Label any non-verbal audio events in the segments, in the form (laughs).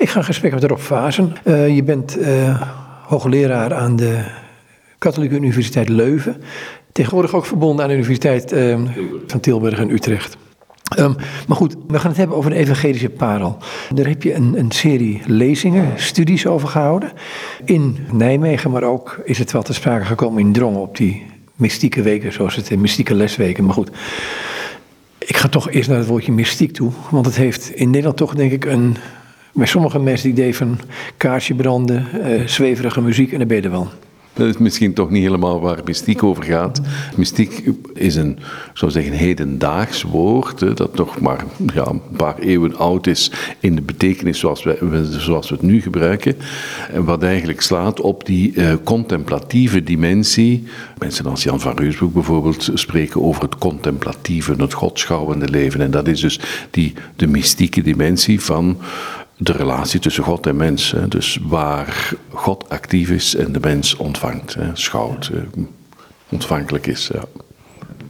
Ik ga in gesprek met Rob Vazen. Uh, je bent uh, hoogleraar aan de Katholieke Universiteit Leuven. Tegenwoordig ook verbonden aan de Universiteit uh, van Tilburg en Utrecht. Um, maar goed, we gaan het hebben over de evangelische parel. Daar heb je een, een, serie lezingen, studies over gehouden. In Nijmegen, maar ook is het wel te sprake gekomen in Drongen op die mystieke weken, zoals het in mystieke lesweken. Maar goed, ik ga toch eerst naar het woordje mystiek toe. Want het heeft in Nederland toch denk ik een bij sommige mensen het idee van kaarsje branden, uh, zweverige muziek en dan ben wel. Dat is misschien toch niet helemaal waar mystiek over gaat. Mystiek is een, zou zeggen, hedendaags woord, hè, dat nog maar ja, een paar eeuwen oud is in de betekenis zoals we, zoals we het nu gebruiken. En wat eigenlijk slaat op die uh, contemplatieve dimensie. Mensen als Jan van Reusbroek bijvoorbeeld spreken over het contemplatieve, het godschouwende leven. En dat is dus die, de mystieke dimensie van de relatie tussen God en mens. Dus waar God actief is en de mens ontvangt, hè, schouwt, ontvankelijk is. Ja.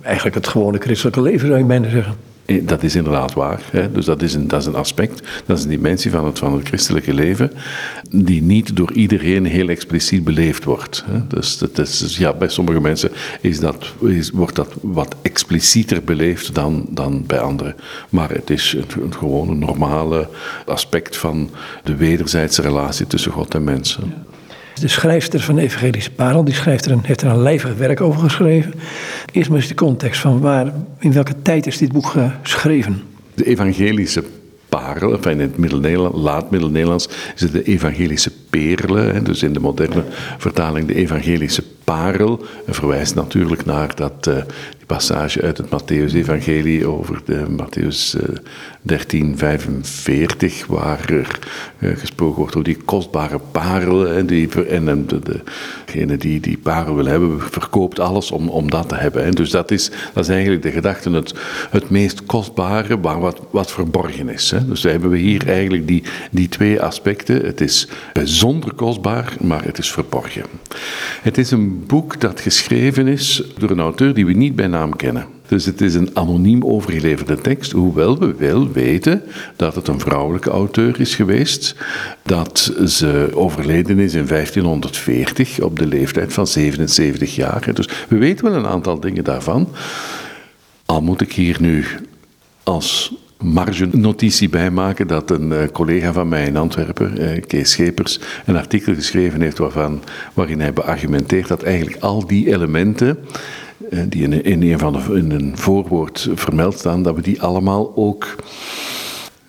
Eigenlijk het gewone christelijke leven zou je bijna zeggen. Eh, dat is inderdaad waar. Hè? Dus dat is, een, dat is een aspect, dat is een dimensie van het, van het christelijke leven, die niet door iedereen heel expliciet beleefd wordt. Hè? Dus, dat is, ja, bij sommige mensen is dat, is, wordt dat wat explicieter beleefd dan, dan bij anderen. Maar het is een, een normale aspect van de wederzijdse relatie tussen God en mensen. De schrijfster van de Evangelische Parel, die schrijft er een, heeft er een lijvig werk over geschreven. Eerst maar eens de context van waar, in welke tijd is dit boek geschreven? De Evangelische Parel, enfin in het Middel laat Middel-Nederlands is het de Evangelische Perle, dus in de moderne vertaling de Evangelische Parel. Verwijst natuurlijk naar dat, uh, die passage uit het Matthäus-evangelie over de Matthäus uh, 1345, waar er uh, gesproken wordt over die kostbare parel. En, die, en de, de, degene die die parel wil hebben, verkoopt alles om, om dat te hebben. En dus dat is, dat is eigenlijk de gedachte, het, het meest kostbare, maar wat, wat verborgen is. Hè. Dus hebben we hier eigenlijk die, die twee aspecten. Het is bijzonder kostbaar, maar het is verborgen. Het is een boek dat geschreven is door een auteur die we niet bij naam kennen. Dus het is een anoniem overgeleverde tekst, hoewel we wel weten dat het een vrouwelijke auteur is geweest, dat ze overleden is in 1540 op de leeftijd van 77 jaar. Dus we weten wel een aantal dingen daarvan. Al moet ik hier nu als marge notitie bijmaken dat een uh, collega van mij in Antwerpen, uh, Kees Schepers, een artikel geschreven heeft waarvan, waarin hij beargumenteert dat eigenlijk al die elementen uh, die in, in, een van de, in een voorwoord vermeld staan, dat we die allemaal ook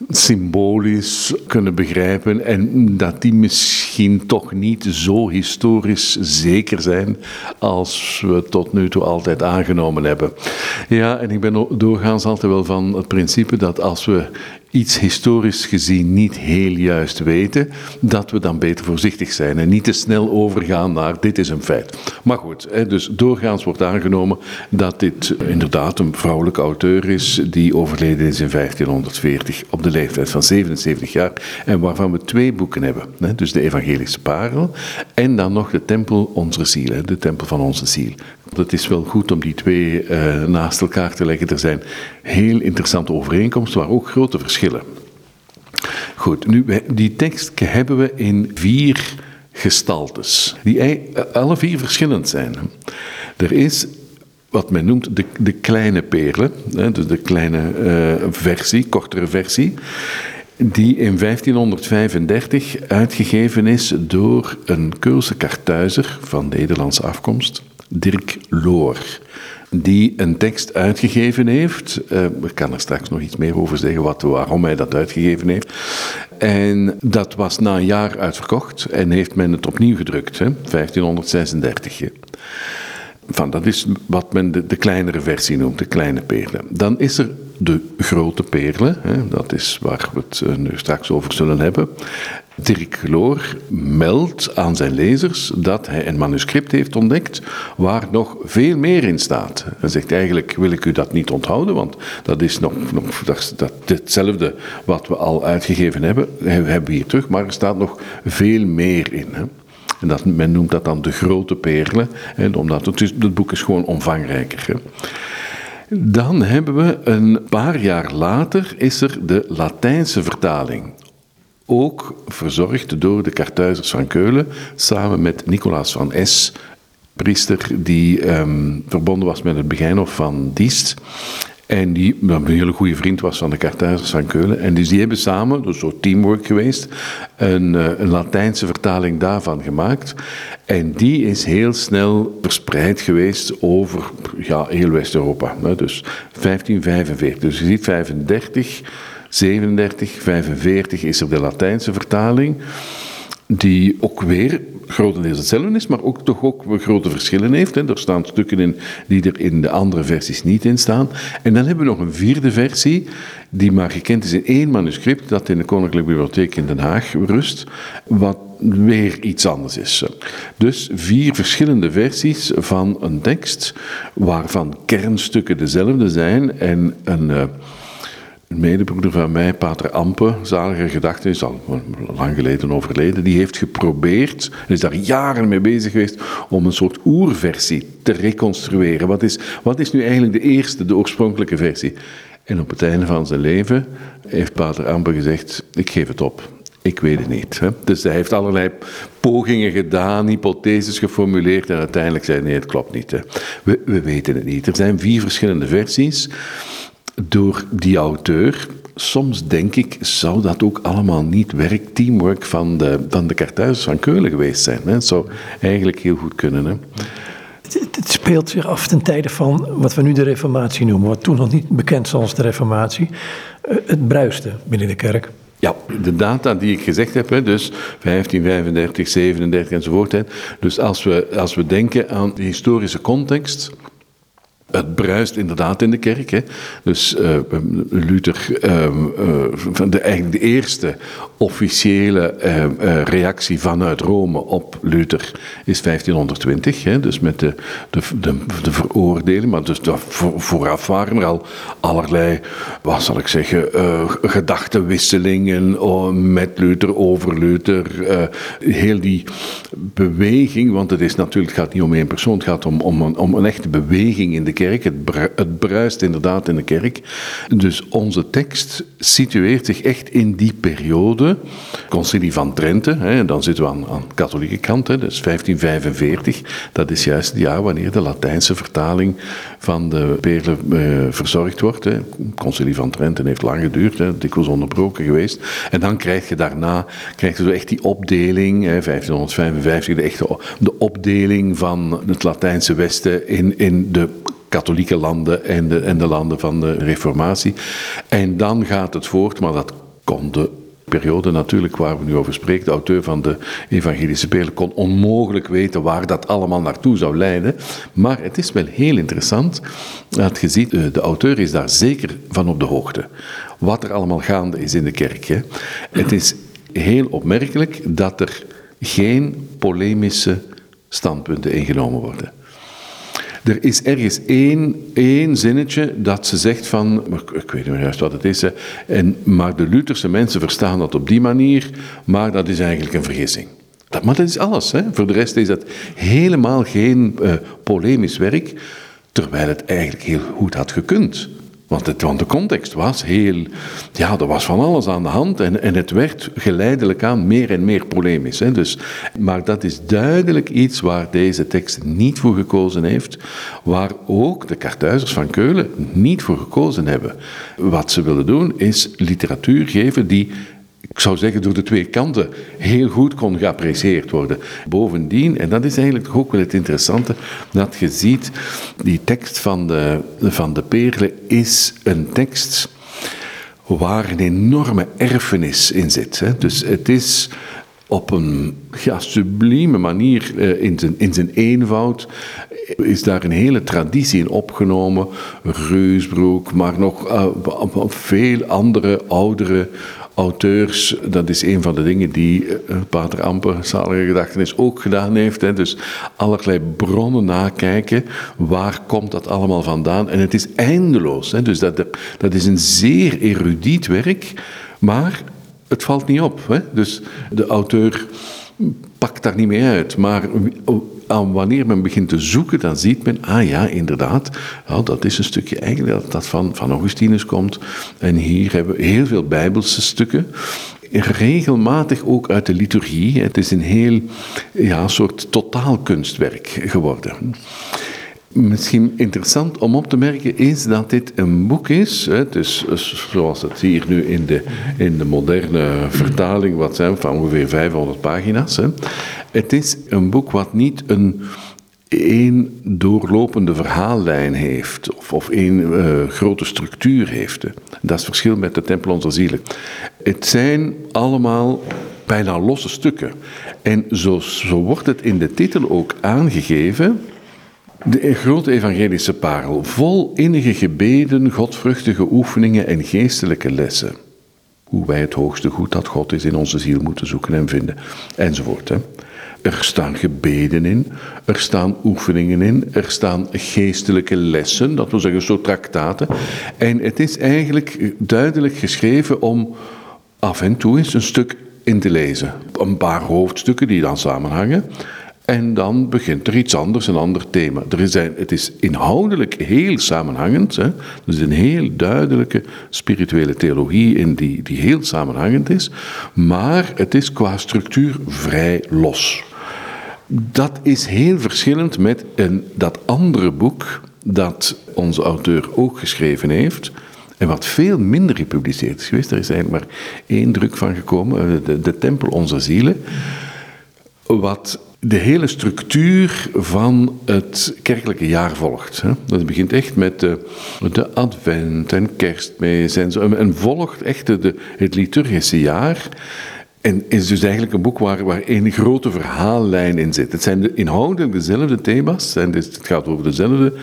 symbolisch kunnen begrijpen en dat die misschien toch niet zo historisch zeker zijn als we tot nu toe altijd aangenomen hebben. Ja, en ik ben doorgaans altijd wel van het principe dat als we iets historisch gezien niet heel juist weten, dat we dan beter voorzichtig zijn en niet te snel overgaan naar dit is een feit. Maar goed, dus doorgaans wordt aangenomen dat dit inderdaad een vrouwelijke auteur is die overleden is in 1540 op de leeftijd van 77 jaar en waarvan we twee boeken hebben. Dus de Evangelische Parel en dan nog de Tempel Onze Ziel, de Tempel van Onze Ziel. Het is wel goed om die twee uh, naast elkaar te leggen. Er zijn heel interessante overeenkomsten, maar ook grote verschillen. Goed, nu, die tekst hebben we in vier gestaltes, die alle vier verschillend zijn. Er is wat men noemt de, de kleine perlen, dus de kleine uh, versie, kortere versie, die in 1535 uitgegeven is door een Keulse kartuizer van Nederlandse afkomst. Dirk Loor, die een tekst uitgegeven heeft. Uh, ik kan er straks nog iets meer over zeggen wat, waarom hij dat uitgegeven heeft. En dat was na een jaar uitverkocht en heeft men het opnieuw gedrukt, hè, 1536. Van, dat is wat men de, kleinere versie noemt, de kleine perlen. Dan is er de grote perlen, hè, dat is waar we het uh, nu straks over zullen hebben. Dirk Loor meldt aan zijn lezers dat hij een manuscript heeft ontdekt waar nog veel meer in staat. Hij zegt eigenlijk wil ik u dat niet onthouden, want dat is nog, nog dat, dat, hetzelfde wat we al uitgegeven hebben, hebben we hier terug, maar er staat nog veel meer in. Hè. En dat, men noemt dat dan de grote perlen, hè, omdat het, is, het boek is gewoon omvangrijker. Hè. Dan hebben we een paar jaar later is er de Latijnse vertaling ook verzorgd door de Kartuizers van Keulen, samen met Nicolaas van S., priester die ehm, verbonden was met het Begijnhof van Diest. En die een hele goede vriend was van de Kartuizers van Keulen. En dus die hebben samen, dus zo teamwork geweest, een, eh, een Latijnse vertaling daarvan gemaakt. En die is heel snel verspreid geweest over ja, heel West-Europa. Dus 1545. Dus je ziet 35, 37, 45 is er de Latijnse vertaling die ook weer grotendeels hetzelfde is, maar ook toch ook grote verschillen heeft. Hè. Er staan stukken in die er in de andere versies niet in staan. En dan hebben we nog een vierde versie, die maar gekend is in één manuscript, dat in de Koninklijke Bibliotheek in Den Haag rust, wat weer iets anders is. Dus vier verschillende versies van een tekst, waarvan kernstukken dezelfde zijn en een... Uh, een medebroeder van mij, Pater Ampe, zalige gedachte, is al lang geleden overleden, die heeft geprobeerd, en is daar jaren mee bezig geweest, om een soort oerversie te reconstrueren. Wat is, wat is nu eigenlijk de eerste, de oorspronkelijke versie? En op het einde van zijn leven heeft Pater Ampe gezegd, ik geef het op. Ik weet het niet. Hè. Dus hij heeft allerlei pogingen gedaan, hypotheses geformuleerd en uiteindelijk zei nee, het klopt niet. We, we weten het niet. Er zijn vier verschillende versies door die auteur. Soms denk ik, zou dat ook allemaal niet werk, teamwork van de, van de van Keulen geweest zijn. Hè? Het zou eigenlijk heel goed kunnen. Hè? Het, speelt zich af ten tijde van wat we nu de Reformatie noemen, wat toen nog niet bekend was als de Reformatie. Eh, het bruiste binnen de kerk. Ja, de data die ik gezegd heb, dus 1535, 37 enzovoort. Dus als we, als we denken aan de historische context, het bruist inderdaad in de kerk. Hè. Dus uh, Luther, uh, uh, de, eigenlijk de eerste officiële uh, reactie vanuit Rome op Luther is 1520. Hè. Dus met de, de, de, de veroordeling. Maar dus vooraf waren er al allerlei, wat zal ik zeggen, gedachtenwisselingen oh, met Luther, over Luther. heel die beweging, want het, is natuurlijk, het gaat niet om één persoon, het gaat om, om, een, om een echte beweging in de kerk kerk. Het, het bruist inderdaad in de kerk. Dus onze tekst situeert zich echt in die periode. Concilie van Trente, hè, dan zitten we aan, aan de katholieke kant, hè, dus 1545. Dat is juist het jaar wanneer de Latijnse vertaling van de perlen eh, verzorgd wordt. Hè. Concilie van Trente heeft lang geduurd, hè, dikwijls onderbroken geweest. En dan krijg je daarna krijg je zo echt die opdeling, hè, 1555, de, echte, de opdeling van het Latijnse Westen in, in de katholieke landen en de, en de landen van de Reformatie. En dan gaat het voort, maar dat kon de periode natuurlijk waar we nu over spreken, de auteur van de Evangelische Perlen, kon onmogelijk weten waar dat allemaal naartoe zou leiden. Maar het is wel heel interessant dat je ziet, eh, de auteur is daar zeker van op de hoogte. Wat er allemaal gaande is in de kerk. Hè. Het is heel opmerkelijk dat er geen polemische standpunten ingenomen worden. Er is ergens één, één zinnetje dat ze zegt van, ik weet niet meer juist wat het is, en, maar de Lutherse mensen verstaan dat op die manier, maar dat is eigenlijk een vergissing. Dat, maar dat is alles. Hè. Voor de rest is dat helemaal geen uh, polemisch werk, terwijl het eigenlijk heel goed had gekund. Want, het, want de context was heel. Ja, er was van alles aan de hand. En, en het werd geleidelijk aan meer en meer polemisch. Hè. Dus, maar dat is duidelijk iets waar deze tekst niet voor gekozen heeft. Waar ook de Kartuizers van Keulen niet voor gekozen hebben. Wat ze willen doen is literatuur geven die ik zou zeggen, door de twee kanten heel goed kon geapprecieerd worden. Bovendien, en dat is eigenlijk ook wel het interessante, dat je ziet, die tekst van de, van de Perle is een tekst waar een enorme erfenis in zit. Hè. Dus het is op een ja, sublieme manier, eh, in, zijn, in zijn eenvoud, is daar een hele traditie in opgenomen. Reusbroek, maar nog uh, veel andere oudere auteurs, dat is een van de dingen die uh, Pater Amper, zalige gedachtenis, ook gedaan heeft. Hè. Dus allerlei bronnen nakijken, waar komt dat allemaal vandaan? En het is eindeloos. Hè. Dus dat, dat is een zeer erudiet werk, maar het valt niet op. Hè. Dus de auteur pakt daar niet mee uit. Maar wanneer men begint te zoeken, dan ziet men, ah ja, inderdaad, nou, dat is een stukje eigenlijk dat, dat van, van Augustinus komt. En hier hebben we heel veel bijbelse stukken. regelmatig ook uit de liturgie. Het is een heel ja, soort totaalkunstwerk geworden. Misschien interessant om op te merken is dat dit een boek is. Het is zoals het hier nu in de, in de moderne vertaling, wat zijn van ongeveer 500 pagina's. Het is een boek wat niet een één doorlopende verhaallijn heeft, of, of één uh, grote structuur heeft. Dat is het verschil met de Tempel onze Zielen. Het zijn allemaal bijna losse stukken. En zo, zo wordt het in de titel ook aangegeven. De grote evangelische parel, vol innige gebeden, godvruchtige oefeningen en geestelijke lessen. Hoe wij het hoogste goed dat God is in onze ziel moeten zoeken en vinden, enzovoort. Hè. Er staan gebeden in, er staan oefeningen in, er staan geestelijke lessen, dat wil zeggen zo traktaten. En het is eigenlijk duidelijk geschreven om af en toe eens een stuk in te lezen. Een paar hoofdstukken die dan samenhangen. En dan begint er iets anders, een ander thema. Er is, het is inhoudelijk heel samenhangend. Hè. Er is een heel duidelijke spirituele theologie in die, die heel samenhangend is. Maar het is qua structuur vrij los. Dat is heel verschillend met een, dat andere boek dat onze auteur ook geschreven heeft. En wat veel minder gepubliceerd is geweest. Er is eigenlijk maar één druk van gekomen, eh, de, de Tempel Onze Zielen. Wat de hele structuur van het kerkelijke jaar volgt. Dat begint echt met de, de advent en kerstmis en zo. En volgt echt de, het liturgische jaar. En is dus eigenlijk een boek waar, waar een grote verhaallijn in zit. Het zijn de, inhoudelijk dezelfde thema's. En dus het gaat over dezelfde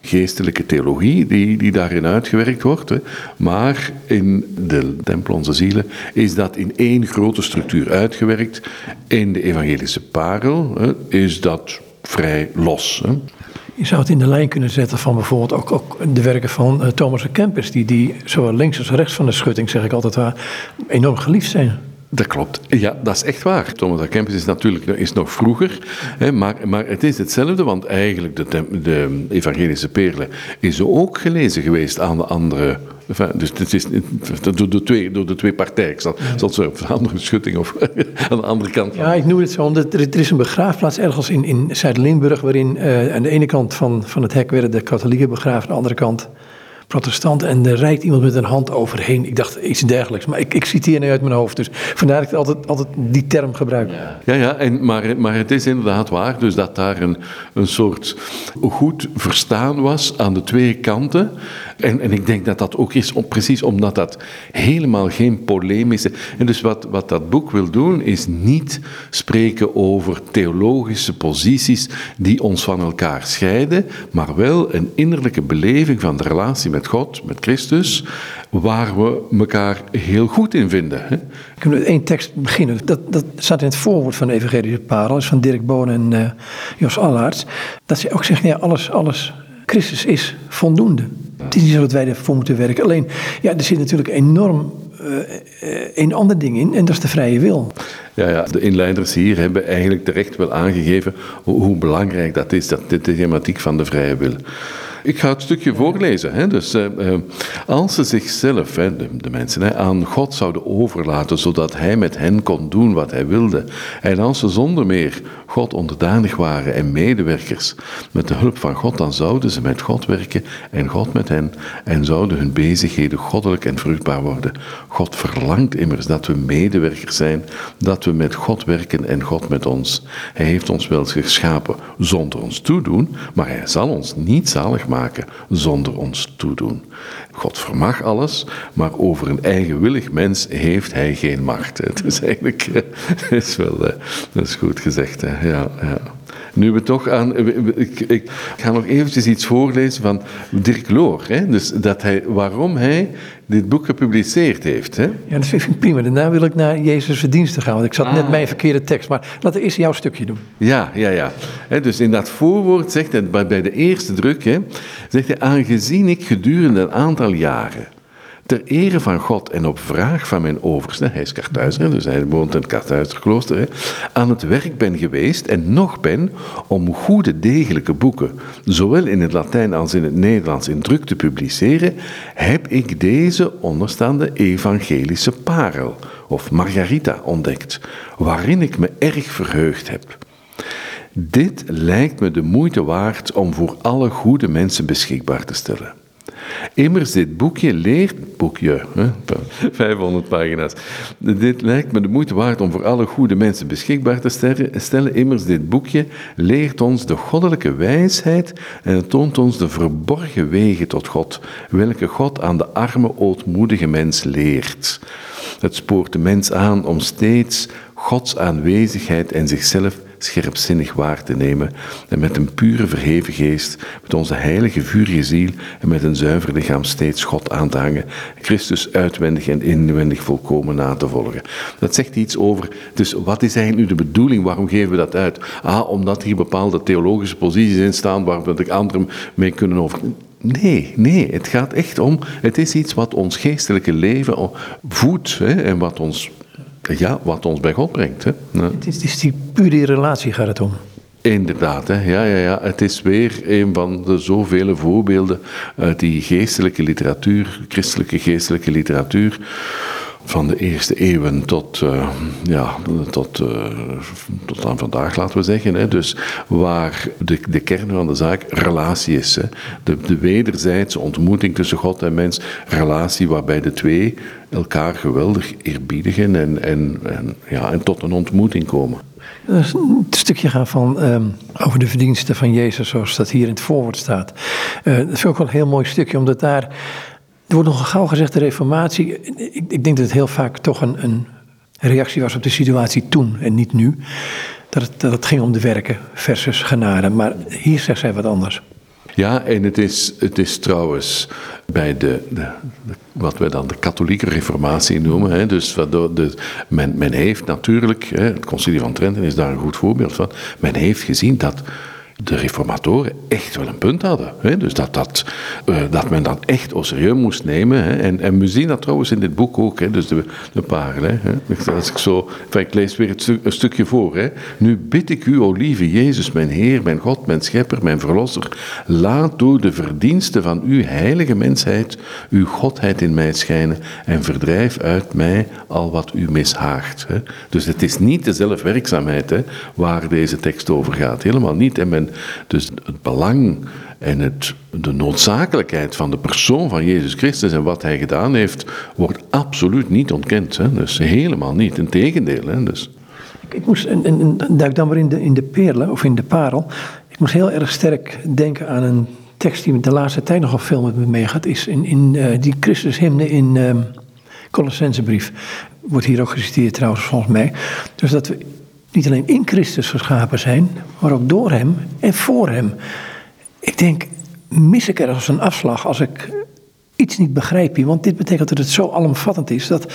geestelijke theologie die, die daarin uitgewerkt wordt. Hè. Maar in de Tempel Onze Zielen is dat in één grote structuur uitgewerkt. In de evangelische parel hè, is dat vrij los. Hè. Je zou het in de lijn kunnen zetten van bijvoorbeeld ook, ook de werken van uh, Thomas de Kempis, die, die zowel links als rechts van de schutting, zeg ik altijd waar, enorm geliefd zijn. Dat klopt. Ja, dat is echt waar. Thomas A. Kempis is natuurlijk is nog vroeger, hè, maar, maar het is hetzelfde, want eigenlijk de, de evangelische perlen is ook gelezen geweest aan de andere dus het is door de twee, door de twee partijen. Ik zal, zal het zo op een andere schutting of (laughs) aan de andere kant. Ja, ik noem het zo. Er, is een begraafplaats ergens in, in Zuid-Limburg. waarin uh, aan de ene kant van, van het hek werden de katholieken begraven. aan de andere kant protestant en er rijdt iemand met een hand overheen. Ik dacht iets dergelijks, maar ik, ik citeer nu uit mijn hoofd. Dus vandaar dat ik altijd, altijd die term gebruik. Ja, ja, en, maar, maar het is inderdaad waar, dus dat daar een, een soort goed verstaan was aan de twee kanten. En, en ik denk dat dat ook is, precies omdat dat helemaal geen polemische... En dus wat, wat dat boek wil doen, is niet spreken over theologische posities die ons van elkaar scheiden, maar wel een innerlijke beleving van de relatie met God, met Christus, waar we elkaar heel goed in vinden. Hè? Ik kan met één tekst beginnen. Dat, dat staat in het voorwoord van de Evangelische Parel, is van Dirk Boon en uh, Jos Allaerts. Dat ze ook zeggen, ja, alles, alles Christus is voldoende. Het is niet zo dat wij ervoor moeten werken. Alleen, ja, er zit natuurlijk enorm uh, een ander ding in, en dat is de vrije wil. Ja, ja, de inleiders hier hebben eigenlijk terecht wel aangegeven hoe, hoe belangrijk dat is, dat, de thematiek van de vrije wil. Ik ga het stukje voorlezen. Hè. Dus, uh, als ze zichzelf, de, mensen, aan God zouden overlaten, zodat Hij met hen kon doen wat Hij wilde, en als ze zonder meer God onderdanig waren en medewerkers met de hulp van God, dan zouden ze met God werken en God met hen, en zouden hun bezigheden goddelijk en vruchtbaar worden. God verlangt immers dat we medewerkers zijn, dat we met God werken en God met ons. Hij heeft ons wel geschapen zonder ons toedoen, maar Hij zal ons niet zalig maken maken zonder ons toedoen. God vermag alles, maar over een eigenwillig mens heeft hij geen macht. Het is eigenlijk is wel, eh, dat is goed gezegd. Ja, ja. Nu we toch aan. Ik, ik, ga nog eventjes iets voorlezen van Dirk Loor. Hè? Dus dat hij, waarom hij dit boek gepubliceerd heeft. Hè? Ja, dat vind ik prima. Daarna wil ik naar Jezus' verdiensten gaan. Want ik zat net ah. mijn verkeerde tekst. Maar laten we eerst jouw stukje doen. Ja, ja, ja. dus in dat voorwoord zegt hij, bij de eerste druk, hè, zegt hij, aangezien ik gedurende een aantal jaren ter ere van God en op vraag van mijn overste, hij is Karthuizer, dus hij woont in het Karthuizerklooster, aan het werk ben geweest en nog ben om goede, degelijke boeken, zowel in het Latijn als in het Nederlands in druk te publiceren, heb ik deze onderstaande evangelische parel of Margarita ontdekt, waarin ik me erg verheugd heb. Dit lijkt me de moeite waard om voor alle goede mensen beschikbaar te stellen. Immers, dit boekje leert, boekje, hè, 500 (laughs) pagina's. Dit lijkt me de moeite waard om voor alle goede mensen beschikbaar te stellen. Immers, dit boekje leert ons de goddelijke wijsheid en het toont ons de verborgen wegen tot God, welke God aan de arme, ootmoedige mens leert. Het spoort de mens aan om steeds Gods aanwezigheid en zichzelf scherpzinnig waar te nemen en met een pure verheven geest, met onze heilige vurige ziel en met een zuiver lichaam steeds God aan te hangen, Christus uitwendig en inwendig volkomen na te volgen. Dat zegt iets over, dus wat is eigenlijk nu de bedoeling, waarom geven we dat uit? Ah, omdat hier bepaalde theologische posities in staan waar we de anderen mee kunnen over... Nee, nee, het gaat echt om, het is iets wat ons geestelijke leven voedt hè, en wat ons ja, wat ons bij God brengt. Hè. Het, is, is die pure relatie gaat het om. Inderdaad, hè. Ja, ja, ja. het is weer een van de zoveel voorbeelden uit die geestelijke literatuur, christelijke geestelijke literatuur, van de eerste eeuwen tot, uh, ja, tot, uh, tot aan vandaag, laten we zeggen. Hè. Dus waar de, de kern van de zaak relatie is. Hè. De, de wederzijdse ontmoeting tussen God en mens, relatie waarbij de twee elkaar geweldig eerbiedigen en, en, en, ja, en tot een ontmoeting komen. Het stukje gaan van um, over de verdiensten van Jezus, zoals dat hier in het voorwoord staat. Uh, dat ik ook wel een heel mooi stukje, omdat daar er wordt nogal gauw gezegd, de reformatie, ik, ik denk dat het heel vaak toch een, een, reactie was op de situatie toen en niet nu. Dat het, dat ging om de werken versus genade. Maar hier zegt zij wat anders. Ja, en het is, het is trouwens bij de, de, wat wij dan de katholieke reformatie noemen. Hè, dus waardoor de, men, men heeft natuurlijk, hè, het concilie van Trenten is daar een goed voorbeeld van, men heeft gezien dat de reformatoren echt wel een punt hadden. Hè? Dus dat, dat, uh, dat men dat echt au serieus moest nemen. Hè? En, en we zien dat trouwens in dit boek ook, hè? dus de, de parel. Hè? Als ik, zo, lees weer het een stukje voor. Hè? Nu bid ik u, o lieve Jezus, mijn Heer, mijn God, mijn Schepper, mijn Verlosser, laat door de verdiensten van uw heilige mensheid uw Godheid in mij schijnen en verdrijf uit mij al wat u mishaagt. Hè? Dus het is niet de zelfwerkzaamheid hè, waar deze tekst over gaat. Helemaal niet. En men dus het belang en het, de noodzakelijkheid van de persoon van Jezus Christus en wat hij gedaan heeft, wordt absoluut niet ontkend. Hè? Dus helemaal niet, integendeel. Hè? Dus. Ik, moest, en, duik dan maar in de, in de perlen of in de parel. Ik moest heel erg sterk denken aan een tekst die de laatste tijd nogal veel met me meegaat. Is in, in uh, die Christushymne in uh, Colossensebrief. Wordt hier ook geciteerd trouwens volgens mij. Dus dat we niet alleen in Christus geschapen zijn, maar ook door Hem en voor Hem. Ik denk, mis ik er als een afslag als ik iets niet begrijp hier. Want dit betekent dat het zo alomvattend is dat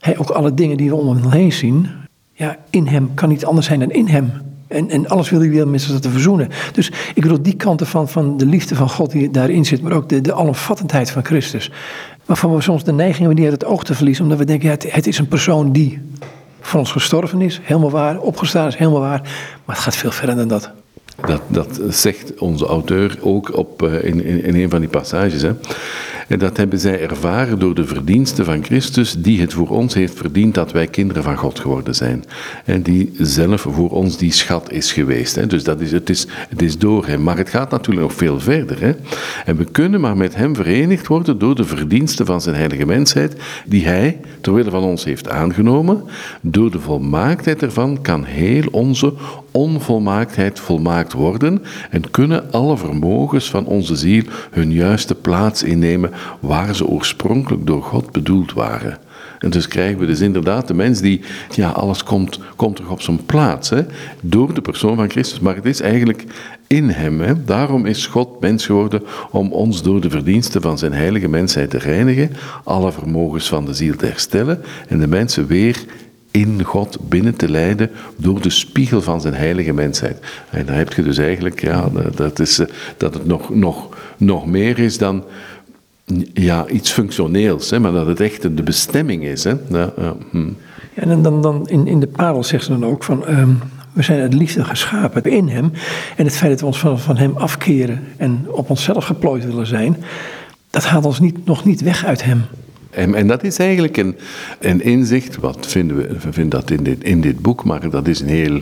Hij ook alle dingen die we om hem heen zien, ja, in Hem kan niet anders zijn dan in Hem. En, en alles wil hij weer mensen te verzoenen. Dus ik bedoel, die kanten van, van de liefde van God die daarin zit, maar ook de, de alomvattendheid van Christus. Waarvan we soms de neiging hebben uit het oog te verliezen, omdat we denken, het, het is een persoon die voor ons gestorven is, helemaal waar. Opgestaan is, helemaal waar. Maar het gaat veel verder dan dat. Dat, dat zegt onze auteur ook op, eh, in, in, een van die passages. Hè. En dat hebben zij ervaren door de verdiensten van Christus, die het voor ons heeft verdiend dat wij kinderen van God geworden zijn. En die zelf voor ons die schat is geweest. Hè. Dus dat is, het, is, het is door hem. Maar het gaat natuurlijk nog veel verder. Hè. En we kunnen maar met hem verenigd worden door de verdiensten van zijn heilige mensheid, die hij terwille van ons heeft aangenomen. Door de volmaaktheid ervan kan heel onze onvolmaaktheid volmaakt worden en kunnen alle vermogens van onze ziel hun juiste plaats innemen waar ze oorspronkelijk door God bedoeld waren. En dus krijgen we dus inderdaad de mens die, ja, alles komt, komt terug op zijn plaats, hè, door de persoon van Christus. Maar het is eigenlijk in hem. Hè. Daarom is God mens geworden om ons door de verdiensten van zijn heilige mensheid te reinigen, alle vermogens van de ziel te herstellen en de mensen weer in God binnen te leiden door de spiegel van zijn heilige mensheid. En dan heb je dus eigenlijk, ja, dat, is, eh, dat het nog, nog, nog meer is dan ja, iets functioneels, hè, maar dat het echt de bestemming is. Hè. Ja, hm. en dan, dan in, in de parel zegt ze dan ook van... Ehm, we zijn uit liefde geschapen in hem. En het feit dat we ons van, van hem afkeren en op onszelf geplooid willen zijn... dat haalt ons niet, nog niet weg uit hem. En, en dat is eigenlijk een, een inzicht, wat vinden we, vinden dat in dit, in dit boek, maar dat is een heel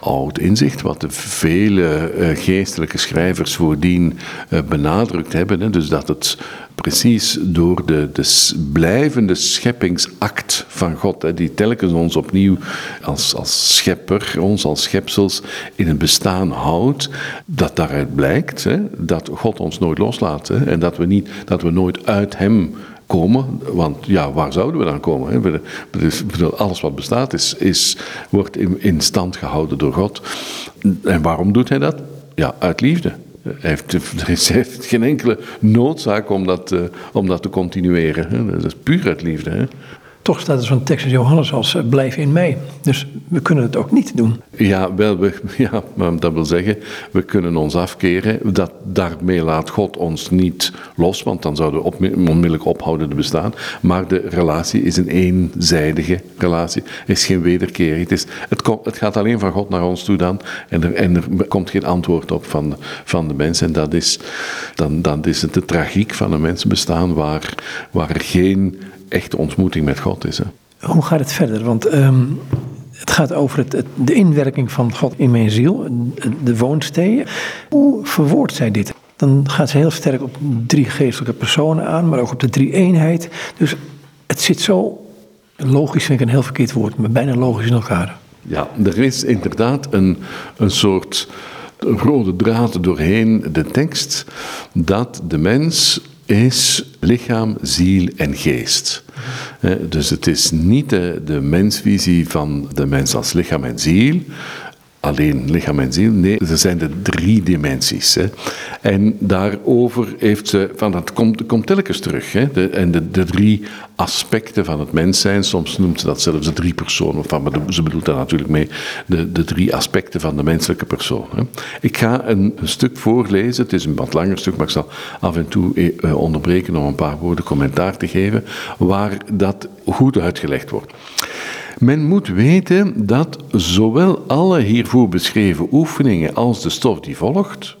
oud inzicht, wat de vele uh, geestelijke schrijvers voordien uh, benadrukt hebben. Dus dat het precies door de, de blijvende scheppingsact van God, die telkens ons opnieuw als, als schepper, ons als schepsels in het bestaan houdt, dat daaruit blijkt dat God ons nooit loslaat. En dat we, niet, dat we nooit uit Hem komen. Want ja, waar zouden we dan komen? Hè? Dus, alles wat bestaat is, is, wordt in, stand gehouden door God. En waarom doet hij dat? Ja, uit liefde. Hij heeft, (laughs) geen enkele noodzaak om dat, uh, om dat te continueren. Hè? Dat is puur uit liefde. Hè? Toch staat er zo'n tekst in Johannes als uh, blijf in mij. Dus we kunnen het ook niet doen. Ja, wel, we, (laughs) ja, dat wil zeggen, we kunnen ons afkeren. Dat, daarmee laat God ons niet los, want dan zouden we onmiddellijk ophouden te bestaan. Maar de relatie is een eenzijdige relatie. Het is geen wederkeer. Het, is, het, het gaat alleen van God naar ons toe dan. En er, en er komt geen antwoord op van, van de mens. En dat is, dan, dan is het de tragiek van een mensenbestaan waar, waar er geen echte ontmoeting met God is. Hè. Hoe gaat het verder? Want um, het gaat over het, het, de inwerking van God in mijn ziel, de woonstee. Hoe verwoordt zij dit? Dan gaat ze heel sterk op drie geestelijke personen aan, maar ook op de drie eenheid. Dus het zit zo, logisch vind ik een heel verkeerd woord, maar bijna logisch in elkaar. Ja, er is inderdaad een, een soort rode draad doorheen de tekst dat de mens is lichaam, ziel en geest. Dus het is niet de, de mensvisie van de mens als lichaam en ziel, alleen lichaam en ziel. Nee, er zijn de drie dimensies. Hè. En daarover heeft ze, van dat komt, komt telkens terug. Hè. De, en de, drie aspecten van het mens zijn, soms noemt ze dat zelfs de drie personen, van, maar ze bedoelt daar natuurlijk mee de, de drie aspecten van de menselijke persoon. Hè. Ik ga een, een, stuk voorlezen, het is een wat langer stuk, maar ik zal af en toe eh, onderbreken om een paar woorden commentaar te geven, waar dat goed uitgelegd wordt. Men moet weten dat zowel alle hiervoor beschreven oefeningen als de stof die volgt,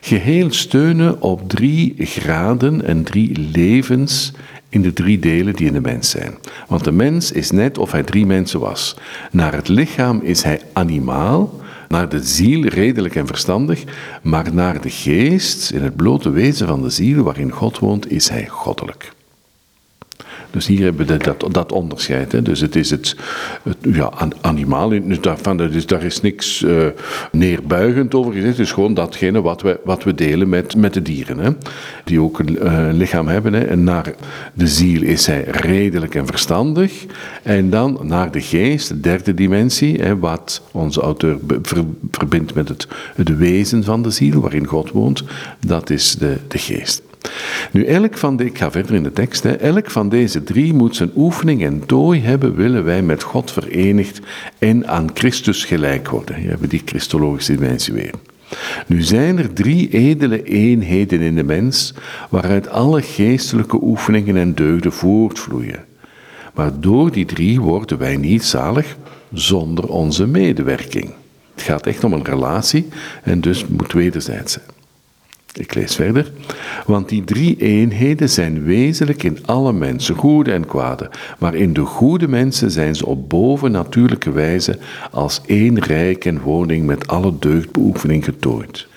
geheel steunen op drie graden en drie levens in de drie delen die in de mens zijn. Want de mens is net of hij drie mensen was. Naar het lichaam is hij animaal, naar de ziel redelijk en verstandig, maar naar de geest, in het blote wezen van de ziel waarin God woont, is hij goddelijk. Dus hier hebben we dat, dat onderscheid. Hè. Dus het is het, ja, animaal, dus daarvan, is, daar is niks uh, neerbuigend over gezegd. Het is gewoon datgene wat we, wat we delen met, met de dieren. Hè. Die ook een uh, lichaam hebben. Hè. En naar de ziel is hij redelijk en verstandig. En dan naar de geest, de derde dimensie, hè, wat onze auteur ver, verbindt met het, het wezen van de ziel, waarin God woont. Dat is de, de geest. Nu, elk van de, ik ga verder in de tekst, hè, elk van deze drie moet zijn oefening en tooi hebben, willen wij met God verenigd en aan Christus gelijk worden. Je hebt die christologische dimensie weer. Nu zijn er drie edele eenheden in de mens, waaruit alle geestelijke oefeningen en deugden voortvloeien. Maar door die drie worden wij niet zalig zonder onze medewerking. Het gaat echt om een relatie en dus moet wederzijds zijn. Ik lees verder. Want die drie eenheden zijn wezenlijk in alle mensen, goede en kwade. Maar in de goede mensen zijn ze op bovennatuurlijke wijze als één rijk en woning met alle deugdbeoefening getooid.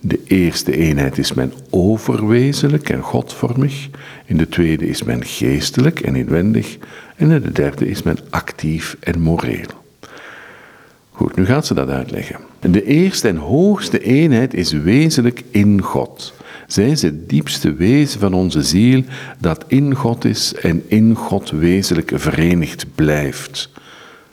De eerste eenheid is men overwezenlijk en godvormig. In de tweede is men geestelijk en inwendig. En in de derde is men actief en moreel. Goed, nu gaat ze dat uitleggen. De eerste en hoogste eenheid is wezenlijk in God. Zij is het diepste wezen van onze ziel dat in God is en in God wezenlijk verenigd blijft.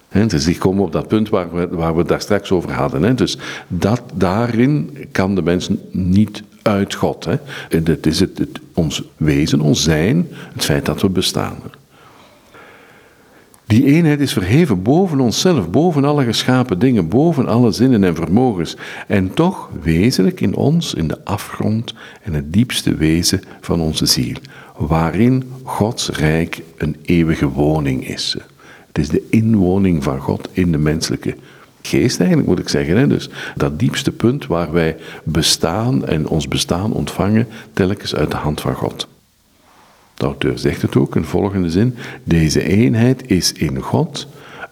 He, dus ik kom op dat punt waar we, waar we daar straks over hadden. Dus dat, daarin kan de mens niet uit God. He. Het is het, het, ons wezen, ons zijn, het feit dat we bestaan. Die eenheid is verheven boven onszelf, boven alle geschapen dingen, boven alle zinnen en vermogens. En toch wezenlijk in ons, in de afgrond en het diepste wezen van onze ziel, waarin Gods rijk een eeuwige woning is. Het is de inwoning van God in de menselijke geest eigenlijk moet ik zeggen. Dus dat diepste punt waar wij bestaan en ons bestaan ontvangen telkens uit de hand van God. De auteur zegt het ook in de volgende zin: Deze eenheid is in God,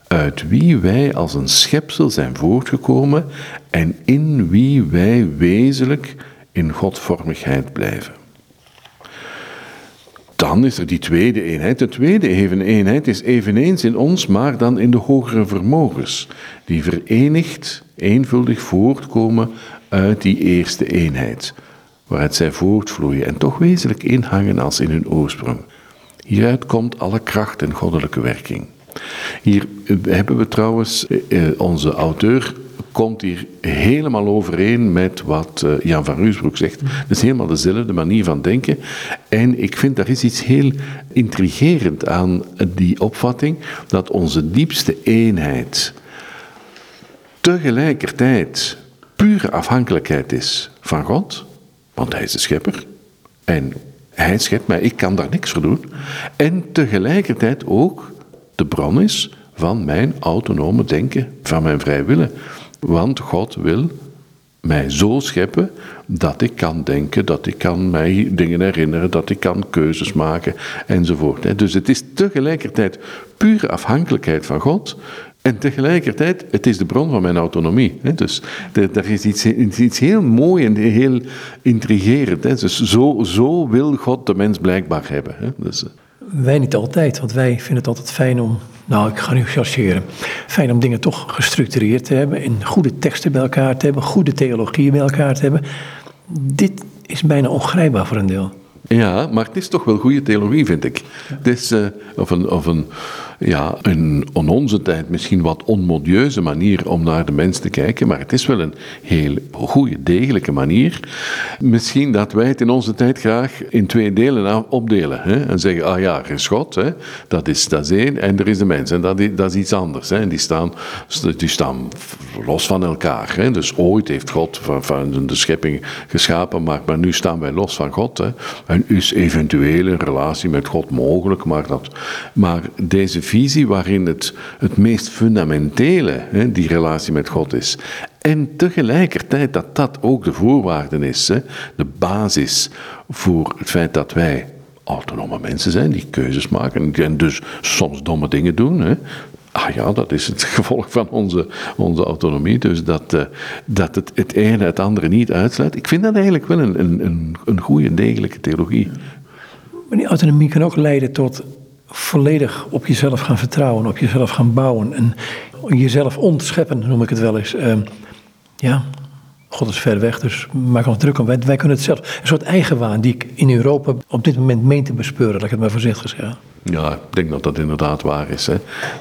uit wie wij als een schepsel zijn voortgekomen en in wie wij wezenlijk in Godvormigheid blijven. Dan is er die tweede eenheid. De tweede eenheid is eveneens in ons, maar dan in de hogere vermogens, die verenigd, eenvuldig voortkomen uit die eerste eenheid, waaruit zij voortvloeien en toch wezenlijk inhangen als in hun oorsprong. Hieruit komt alle kracht en goddelijke werking. Hier hebben we trouwens, eh, eh, onze auteur komt hier helemaal overeen met wat eh, Jan van Ruusbroek zegt. Het is helemaal dezelfde manier van denken. En ik vind daar is iets heel intrigerend aan die opvatting dat onze diepste eenheid tegelijkertijd pure afhankelijkheid is van God, want Hij is de schepper. En Hij schept mij, ik kan daar niks voor doen. En tegelijkertijd ook de bron is van mijn autonome denken, van mijn vrije willen. Want God wil mij zo scheppen dat ik kan denken, dat ik kan mij dingen herinneren, dat ik kan keuzes maken enzovoort. Dus het is tegelijkertijd pure afhankelijkheid van God. En tegelijkertijd, het is de bron van mijn autonomie. Dus daar is iets, iets heel mooi en heel intrigerend. Dus zo, zo wil God de mens blijkbaar hebben. Dus, eh. wij niet altijd, want wij vinden het altijd fijn om nou, ik ga nu chargeren. Fijn om dingen toch gestructureerd te hebben, in goede teksten bij elkaar te hebben, goede theologieën bij elkaar te hebben. Dit is bijna ongrijpbaar voor een deel. Ja, maar het is toch wel goede theologie, vind ik. Het is, uh, of een, of een ja, een in onze tijd misschien wat onmodieuze manier om naar de mens te kijken, maar het is wel een heel goede, degelijke manier. Misschien dat wij het in onze tijd graag in twee delen opdelen hè, en zeggen, ah ja, er is God, hè, dat, is, dat één, en er is de mens, en dat is, is iets anders. Hè, die staan, die staan los van elkaar. Hè. Dus ooit heeft God van, van de schepping geschapen, maar, maar nu staan wij los van God. Hè. En is eventueel een relatie met God mogelijk, maar, dat, maar deze visie waarin het, het meest fundamentele, hè, die relatie met God is. En tegelijkertijd dat dat ook de voorwaarde is, hè, de basis voor het feit dat wij autonome mensen zijn die keuzes maken en dus soms domme dingen doen. Hè. Ah ja, dat is het (laughs) gevolg van onze, onze autonomie. Dus dat, uh, dat het, het ene het andere niet uitsluit. Ik vind dat eigenlijk wel een, een, een goede, degelijke theologie. Maar die autonomie kan ook leiden tot volledig op jezelf gaan vertrouwen, op jezelf gaan bouwen en jezelf ontscheppen, noem ik het wel eens. Uh, ja, God is ver weg, dus maak ons druk om. Wij, wij kunnen het zelf. Een soort eigenwaan die ik in Europa op dit moment meen te bespeuren, laat ik het maar voorzichtig zeggen. Ja, ik denk dat dat inderdaad waar is. Hè.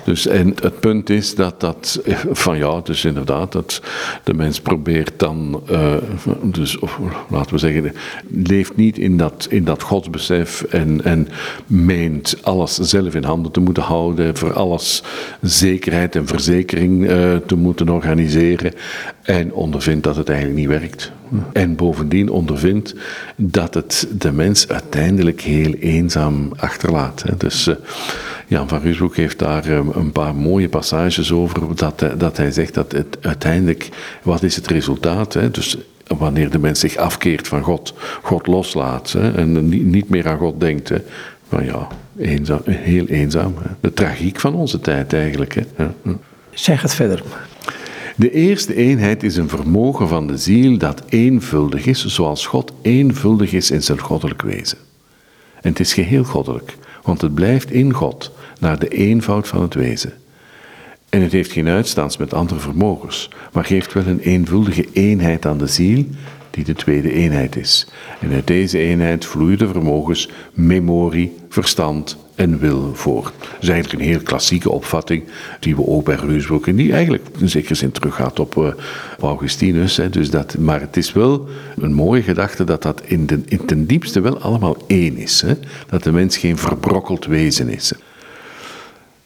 Dus, en het punt is dat dat, van ja, dus inderdaad, dat de mens probeert dan, uh, dus, of, laten we zeggen, leeft niet in dat, in dat godsbesef en, en meent alles zelf in handen te moeten houden, voor alles zekerheid en verzekering uh, te moeten organiseren en ondervindt dat het eigenlijk niet werkt. En bovendien ondervindt dat het de mens uiteindelijk heel eenzaam achterlaat. Dus uh, Jan van Ruusbroek heeft daar um, een paar mooie passages over, dat, uh, dat hij zegt dat het uiteindelijk, wat is het resultaat? Dus wanneer de mens zich afkeert van God, God loslaat en niet meer aan God denkt. Hè, maar ja, heel eenzaam. De tragiek van onze tijd eigenlijk. Zeg het verder. De eerste eenheid is een vermogen van de ziel dat eenvuldig is, zoals God eenvuldig is in zijn goddelijk wezen. En het is geheel goddelijk, want het blijft in God, naar de eenvoud van het wezen. En het heeft geen uitstaans met andere vermogens, maar geeft wel een eenvuldige eenheid aan de ziel, die de tweede eenheid is. En uit deze eenheid vloeien de vermogens memorie, verstand en wil voor. Dat is eigenlijk een heel klassieke opvatting die we ook bij Reusbroek, en die eigenlijk in zekere zin teruggaat op, uh, Augustinus. Hè, dus dat, maar het is wel een mooie gedachte dat dat in, de, in ten diepste wel allemaal één is. Hè, dat de mens geen verbrokkeld wezen is.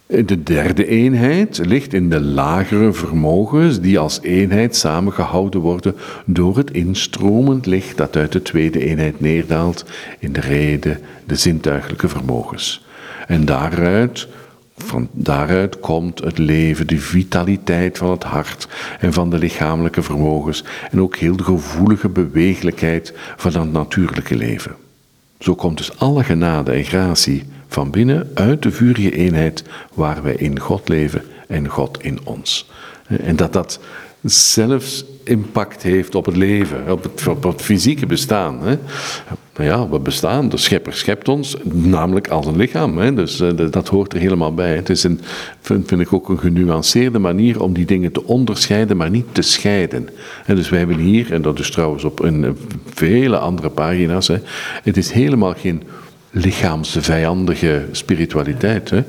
De derde eenheid ligt in de lagere vermogens die als eenheid samengehouden worden door het instromend licht dat uit de tweede eenheid neerdaalt in de reden, de zintuigelijke vermogens. En daaruit, van daaruit komt het leven, de vitaliteit van het hart en van de lichamelijke vermogens en ook heel de gevoelige bewegelijkheid van het natuurlijke leven. Zo komt dus alle genade en gratie van binnen uit de vurige eenheid waar wij in God leven en God in ons. En dat dat zelfs impact heeft op het leven, op het, op het fysieke bestaan. Nou ja, we bestaan, de schepper schept ons, namelijk als een lichaam. Hè. Dus uh, dat hoort er helemaal bij. Het is een, vind, vind, ik ook een genuanceerde manier om die dingen te onderscheiden, maar niet te scheiden. En dus wij hebben hier, en dat is trouwens op in vele andere pagina's, hè, het is helemaal geen lichaamsvijandige spiritualiteit. Hè.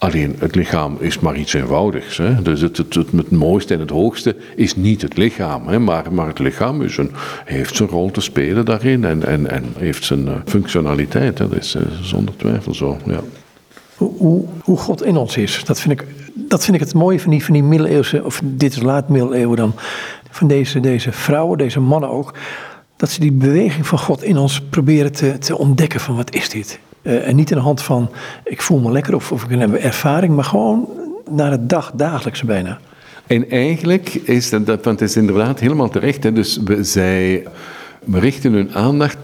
Alleen het lichaam is maar iets eenvoudigs. Hè? Dus het, het, het, het, mooiste en het hoogste is niet het lichaam. Hè? Maar, maar het lichaam is een, heeft zijn rol te spelen daarin en, en, en heeft zijn uh, functionaliteit. Hè? Dat is uh, zonder twijfel zo. Ja. Hoe, hoe, hoe, God in ons is, dat vind ik, dat vind ik het mooie van die, van die middeleeuwse, of dit is laat middeleeuwen dan, van deze, deze vrouwen, deze mannen ook. Dat ze die beweging van God in ons proberen te, te ontdekken van wat is dit? Uh, en niet in de hand van ik voel me lekker of, of ik heb ervaring, maar gewoon naar het dag, dagelijkse bijna. En eigenlijk is dat, want het is inderdaad helemaal terecht. Hè, dus we, zij richten hun aandacht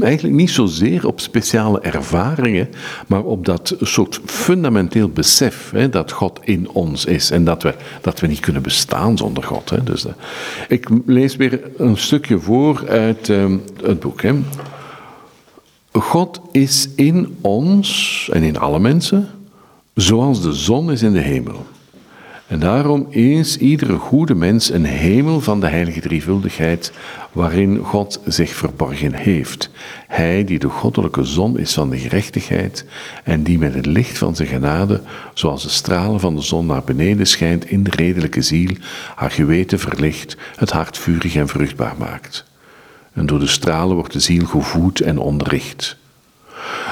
eigenlijk niet zozeer op speciale ervaringen, maar op dat soort fundamenteel besef hè, dat God in ons is en dat we, dat we niet kunnen bestaan zonder God. Hè. Dus, uh, ik lees weer een stukje voor uit uh, het boek. Hè. God is in ons en in alle mensen, zoals de zon is in de hemel. En daarom is iedere goede mens een hemel van de heilige drievuldigheid, waarin God zich verborgen heeft. Hij die de goddelijke zon is van de gerechtigheid en die met het licht van zijn genade, zoals de stralen van de zon naar beneden schijnt in de redelijke ziel, haar geweten verlicht, het hart vurig en vruchtbaar maakt en door de stralen wordt de ziel gevoed en onderricht.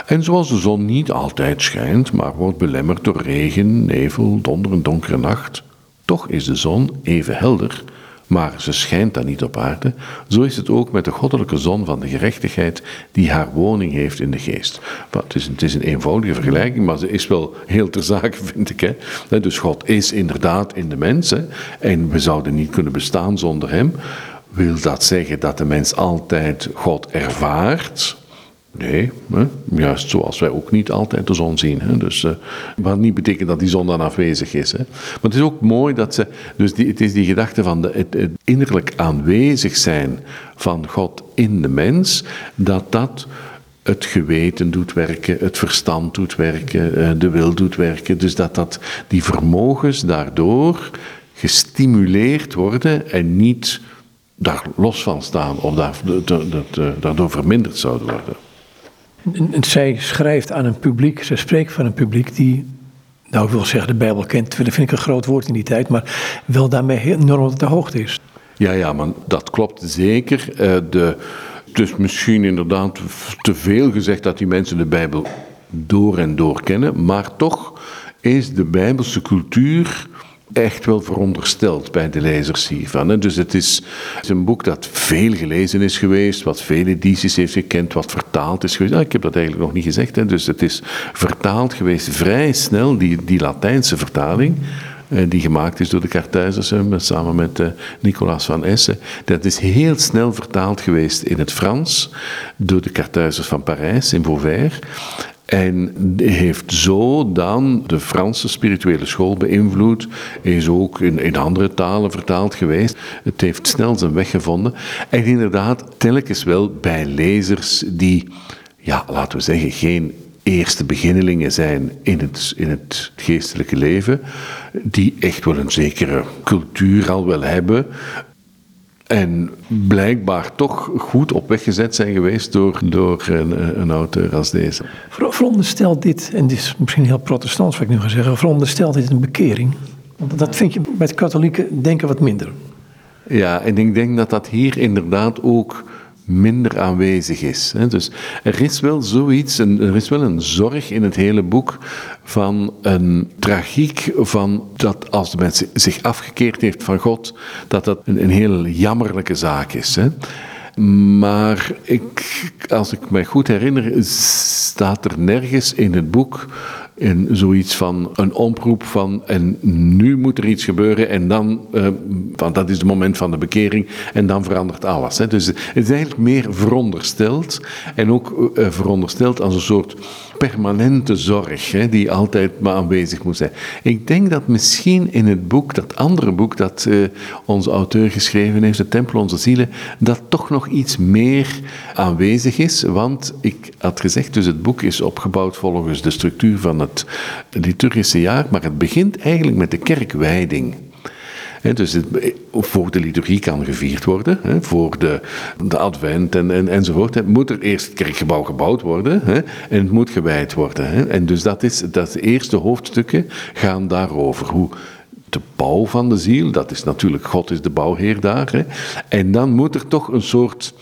En zoals de zon niet altijd schijnt, maar wordt belemmerd door regen, nevel, donder en donkere nacht, toch is de zon even helder, maar ze schijnt dan niet op aarde, zo is het ook met de goddelijke zon van de gerechtigheid die haar woning heeft in de geest. het, is, het, is, een eenvoudige vergelijking, maar ze is wel heel ter zake, (laughs) vind ik. Hè. Dus God is inderdaad in de mens hè, en we zouden niet kunnen bestaan zonder hem. Wil dat zeggen dat de mens altijd God ervaart? Nee, hè? juist zoals wij ook niet altijd de zon zien. Hè? Dus, uh, wat niet betekent dat die zon dan afwezig is. Hè? Maar het is ook mooi dat ze, dus die, het is die gedachte van de, het, het innerlijk aanwezig zijn van God in de mens, dat dat het geweten doet werken, het verstand doet werken, eh, de wil doet werken. Dus dat, dat die vermogens daardoor gestimuleerd worden en niet daar los van staan of daar, daardoor verminderd zouden worden. Zij schrijft aan een publiek, zij spreekt van een publiek die, nou ik wil zeggen de Bijbel kent, dat vind ik een groot woord in die tijd, maar wel daarmee enorm op de hoogte is. Ja, ja, maar dat klopt zeker. Uh, de, het is misschien inderdaad te veel gezegd dat die mensen de Bijbel door en door kennen, maar toch is de Bijbelse cultuur echt wel verondersteld bij de lezers hiervan. Dus het is, een boek dat veel gelezen is geweest, wat vele edities heeft gekend, wat vertaald is geweest. ik heb dat eigenlijk nog niet gezegd. Dus het is vertaald geweest vrij snel, die, die Latijnse vertaling eh, die gemaakt is door de Kartuizers samen met uh, Nicolaas van Essen. Dat is heel snel vertaald geweest in het Frans door de Kartuizers van Parijs in Vauvert. En heeft zo dan de Franse spirituele school beïnvloed, is ook in, andere talen vertaald geweest. Het heeft snel zijn weg gevonden. En inderdaad, telkens wel bij lezers die, ja, laten we zeggen, geen eerste beginnelingen zijn in het, in het geestelijke leven, die echt wel een zekere cultuur al wel hebben, en blijkbaar toch goed op weg gezet zijn geweest door, door een, een auteur als deze. Veronderstelt dit, en dit is misschien heel protestants wat ik nu ga zeggen, veronderstelt dit een bekering? Want dat vind je met katholieken denken wat minder. Ja, en ik denk dat dat hier inderdaad ook minder aanwezig is. Dus er is wel zoiets, er is wel een zorg in het hele boek van een tragiek van dat als de mens zich afgekeerd heeft van God, dat dat een, heel jammerlijke zaak is. Maar ik, als ik me goed herinner, staat er nergens in het boek in zoiets van een oproep van en nu moet er iets gebeuren en dan, uh, want dat is het moment van de bekering en dan verandert alles. Hè. Dus het is eigenlijk meer verondersteld en ook uh, verondersteld als een soort permanente zorg hè, die altijd maar aanwezig moet zijn. Ik denk dat misschien in het boek, dat andere boek dat uh, onze auteur geschreven heeft, De Tempel Onze Zielen, dat toch nog iets meer aanwezig is, want ik had gezegd, dus het boek is opgebouwd volgens de structuur van het liturgische jaar, maar het begint eigenlijk met de kerkwijding. Dus het, voor de liturgie kan gevierd worden, voor de, de advent en, en, enzovoort, moet er eerst het kerkgebouw gebouwd worden en het moet gewijd worden. En dus dat is, dat de eerste hoofdstukken gaan daarover. Hoe de bouw van de ziel, dat is natuurlijk, God is de bouwheer daar. En dan moet er toch een soort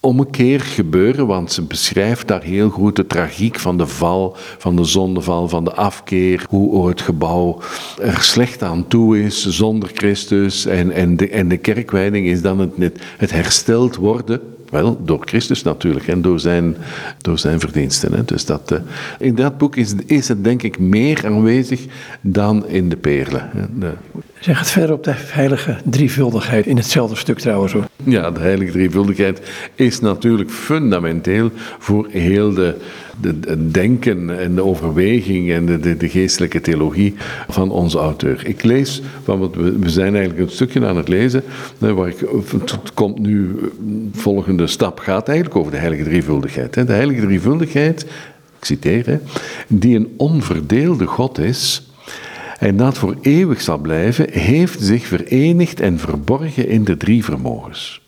ommekeer gebeuren, want ze beschrijft daar heel goed de tragiek van de val, van de zondeval, van de afkeer, hoe het gebouw er slecht aan toe is zonder Christus. En, en, de, en de kerkwijding is dan het, het hersteld worden wel, door Christus natuurlijk en door zijn, door zijn verdiensten. Hè. Dus dat, uh, in dat boek is, is het denk ik meer aanwezig dan in de perlen. De... Zeg het verder op de heilige drievuldigheid in hetzelfde stuk trouwens hoor. Ja, de heilige drievuldigheid is natuurlijk fundamenteel voor heel de, de, denken en de overweging en de, de, de, geestelijke theologie van onze auteur. Ik lees, want we zijn eigenlijk een stukje aan het lezen, waar ik, het komt nu, volgende stap gaat eigenlijk over de heilige drievuldigheid. De heilige drievuldigheid, ik citeer, die een onverdeelde God is en dat voor eeuwig zal blijven, heeft zich verenigd en verborgen in de drie vermogens.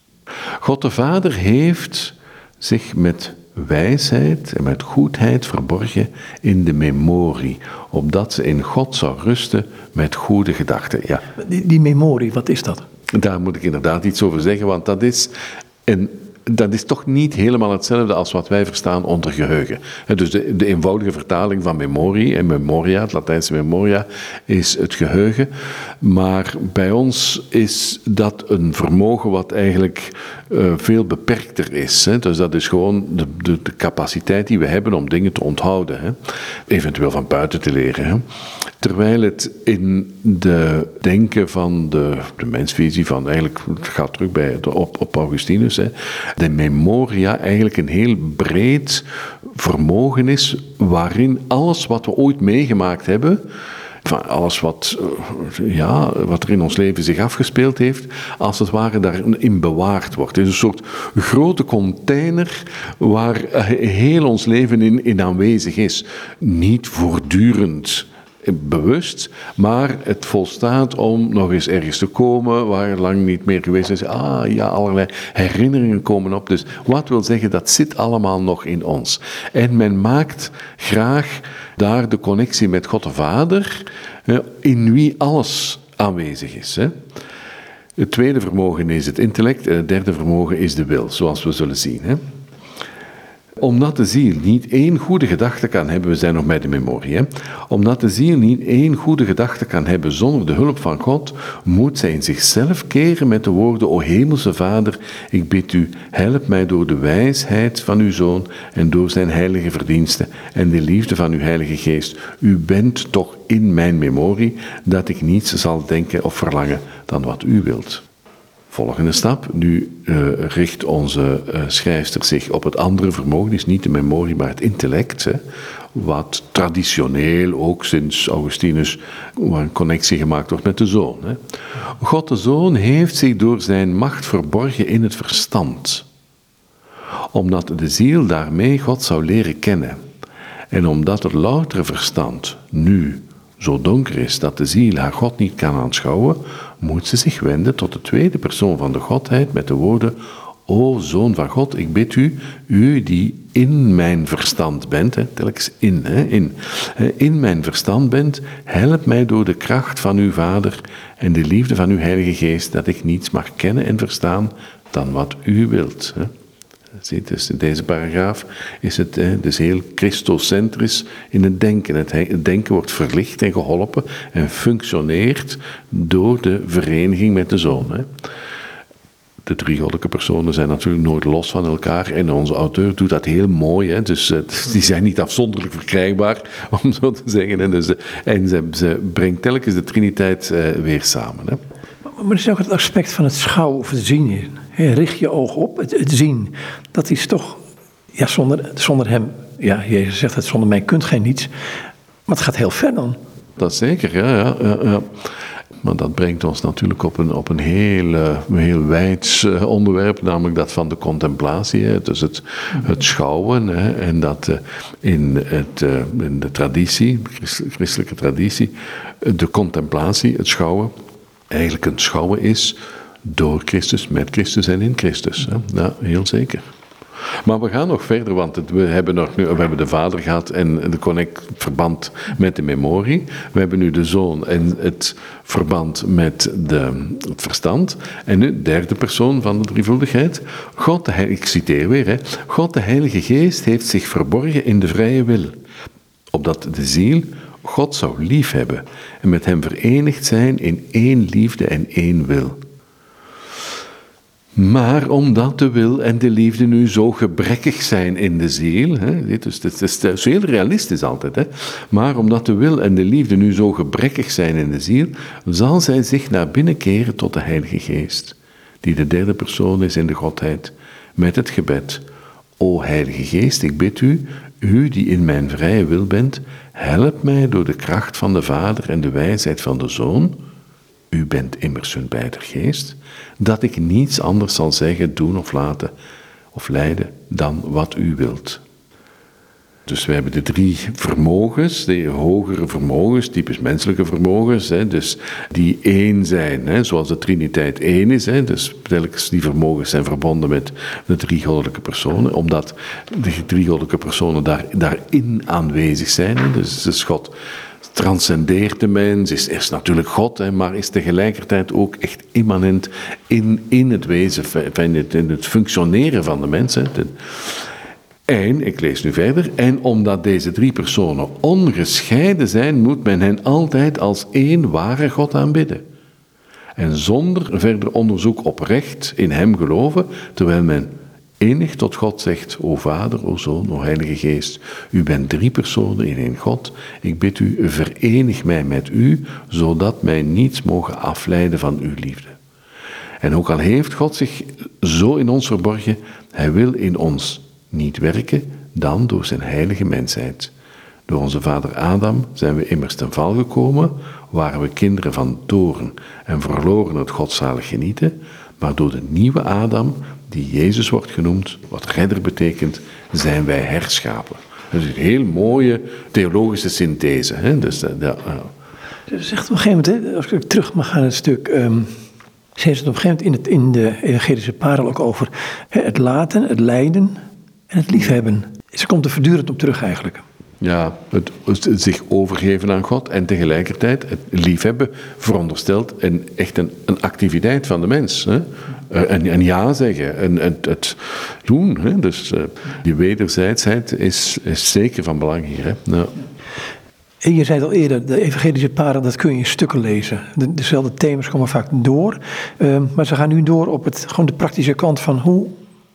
God de Vader heeft zich met wijsheid en met goedheid verborgen in de memorie, opdat ze in God zou rusten met goede gedachten. Ja. Die, die memorie, wat is dat? Daar moet ik inderdaad iets over zeggen, want dat is een dat is toch niet helemaal hetzelfde als wat wij verstaan onder geheugen. Dus de, de, eenvoudige vertaling van memorie en memoria, het Latijnse memoria, is het geheugen. Maar bij ons is dat een vermogen wat eigenlijk uh, veel beperkter is. Hè. Dus dat is gewoon de, de, de, capaciteit die we hebben om dingen te onthouden. Hè. Eventueel van buiten te leren. Hè. Terwijl het in de denken van de, de mensvisie, van eigenlijk, het gaat terug bij, op, op Augustinus, hè, de memoria eigenlijk een heel breed vermogen is waarin alles wat we ooit meegemaakt hebben, van alles wat, eh, ja, wat er in ons leven zich afgespeeld heeft, als het ware daarin bewaard wordt. Het is een soort grote container waar heel ons leven in aanwezig is. Niet voortdurend bewust, maar het volstaat om nog eens ergens te komen waar lang niet meer geweest is. Ah ja, allerlei herinneringen komen op. Dus wat wil zeggen, dat zit allemaal nog in ons. En men maakt graag daar de connectie met God de Vader, in wie alles aanwezig is. Het tweede vermogen is het intellect, en het derde vermogen is de wil, zoals we zullen zien omdat de ziel niet één goede gedachte kan hebben, we zijn nog bij de memorie, hè? omdat de ziel niet één goede gedachte kan hebben zonder de hulp van God, moet zij in zichzelf keren met de woorden, O Hemelse Vader, ik bid u, help mij door de wijsheid van uw Zoon en door zijn heilige verdiensten en de liefde van uw Heilige Geest. U bent toch in mijn memorie dat ik niets zal denken of verlangen dan wat u wilt. Volgende stap. Nu uh, richt onze uh, schrijfster zich op het andere vermogen, dus niet de memorie, maar het intellect. Hè, wat traditioneel ook sinds Augustinus een connectie gemaakt wordt met de zoon. Hè. God de zoon heeft zich door zijn macht verborgen in het verstand, omdat de ziel daarmee God zou leren kennen. En omdat het loutere verstand nu zo donker is dat de ziel haar God niet kan aanschouwen, moet ze zich wenden tot de tweede persoon van de Godheid met de woorden: O Zoon van God, ik bid u, u die in mijn verstand bent, hè, telkens in, hè, in, in mijn verstand bent, help mij door de kracht van uw Vader en de liefde van uw Heilige Geest, dat ik niets mag kennen en verstaan dan wat u wilt. Hè. Ziet, dus deze paragraaf is het dus heel christocentrisch in het denken. Het denken wordt verlicht en geholpen en functioneert door de vereniging met de zoon. de drie goddelijke personen zijn natuurlijk nooit los van elkaar. En onze auteur doet dat heel mooi. Hè? Dus uh, (laughs) die zijn niet afzonderlijk verkrijgbaar, (laughs) om zo te zeggen. En, dus, en ze, ze, brengt telkens de Triniteit uh, weer samen. Hè? Maar er is ook het aspect van het schouwen of het zien. Richt je oog op, het, zien. Dat is toch, ja, zonder, zonder hem, ja, Jezus zegt het, zonder mij kunt gij niets. Maar het gaat heel ver dan. Dat zeker, ja. ja, ja. Maar dat brengt ons natuurlijk op een, op een heel, uh, heel wijd uh, onderwerp, namelijk dat van de contemplatie. Dus het, het schouwen. En dat uh, in, het, in de traditie, christelijke traditie, de contemplatie, het schouwen, eigenlijk een schouwen is door Christus, met Christus en in Christus. Hè. Ja, heel zeker. Maar we gaan nog verder, want we, hebben nog we hebben de vader gehad en de connect verband met de memorie. We hebben nu de zoon en het verband met de, het verstand. En nu de derde persoon van de drievuldigheid. God, de ik citeer weer, hè, God de Heilige Geest heeft zich verborgen in de vrije wil. Opdat de ziel God zou liefhebben en met hem verenigd zijn in één liefde en één wil. Maar omdat de wil en de liefde nu zo gebrekkig zijn in de ziel, hè, het is, het is heel realistisch altijd, hè, maar omdat de wil en de liefde nu zo gebrekkig zijn in de ziel, zal zij zich naar binnen keren tot de Heilige Geest, die de derde persoon is in de Godheid, met het gebed. O Heilige Geest, ik bid u, u die in mijn vrije wil bent, help mij door de kracht van de Vader en de wijsheid van de Zoon, u bent immers hun beider geest, dat ik niets anders zal zeggen, doen of laten of leiden dan wat u wilt. Dus we hebben de drie vermogens, de hogere vermogens, typisch menselijke vermogens, hè, dus die één zijn, hè, zoals de Triniteit één is. Hè, dus telkens die vermogens zijn verbonden met de drie goddelijke personen, omdat de drie goddelijke personen daar, daarin aanwezig zijn. Hè, dus is God transcendeert de mens, is, is natuurlijk God, hè, maar is tegelijkertijd ook echt immanent in, in het wezen, in het, in het functioneren van de mens. Hè. En, ik lees nu verder, en omdat deze drie personen ongescheiden zijn, moet men hen altijd als één ware God aanbidden. En zonder verder onderzoek oprecht in hem geloven, terwijl men enig tot God zegt, o Vader, o Zoon, o Heilige Geest, u bent drie personen in één God. Ik bid u, verenig mij met u, zodat mij niets mogen afleiden van uw liefde. En ook al heeft God zich zo in ons verborgen, hij wil in ons niet werken dan door zijn heilige mensheid. Door onze vader Adam zijn we immers ten val gekomen, waren we kinderen van toren en verloren het godzalig genieten, maar door de nieuwe Adam, die Jezus wordt genoemd, wat redder betekent, zijn wij herschapen. Dat is een heel mooie theologische synthese. Hè? Dus, ja. Dus op een gegeven moment, als ik terug mag gaan het stuk, um, ze heeft het op een gegeven moment in, het, in de evangelische parel ook over het laten, het lijden en het liefhebben. Ze komt er voortdurend op terug eigenlijk. Ja, het, het, zich overgeven aan God en tegelijkertijd het liefhebben veronderstelt een, echt een, een activiteit van de mens. Hè? En, en, ja zeggen en het, het doen. Hè? Dus uh, die wederzijdsheid is, is zeker van belang hier. Hè? Ja. En je zei het al eerder, de evangelische paren, dat kun je in stukken lezen. De, dezelfde thema's komen vaak door, uh, maar ze gaan nu door op het, gewoon de praktische kant van hoe,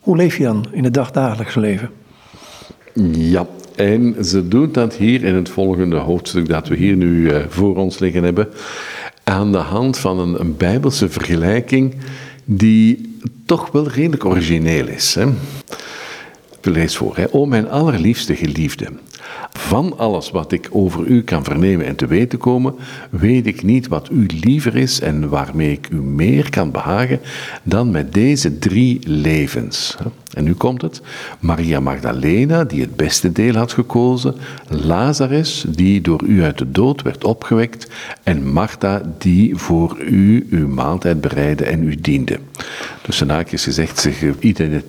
hoe leef je dan in het dagdagelijkse leven? Ja, en ze doet dat hier in het volgende hoofdstuk dat we hier nu uh, voor ons liggen hebben, aan de hand van een, een bijbelse vergelijking die toch wel redelijk origineel is. Hè? Ik lees voor. Hè? O mijn allerliefste geliefde, van alles wat ik over u kan vernemen en te weten komen, weet ik niet wat u liever is en waarmee ik u meer kan behagen dan met deze drie levens. En nu komt het. Maria Magdalena, die het beste deel had gekozen. Lazarus, die door u uit de dood werd opgewekt. En Martha, die voor u uw maaltijd bereidde en u diende. Dus haakjes gezegd, zich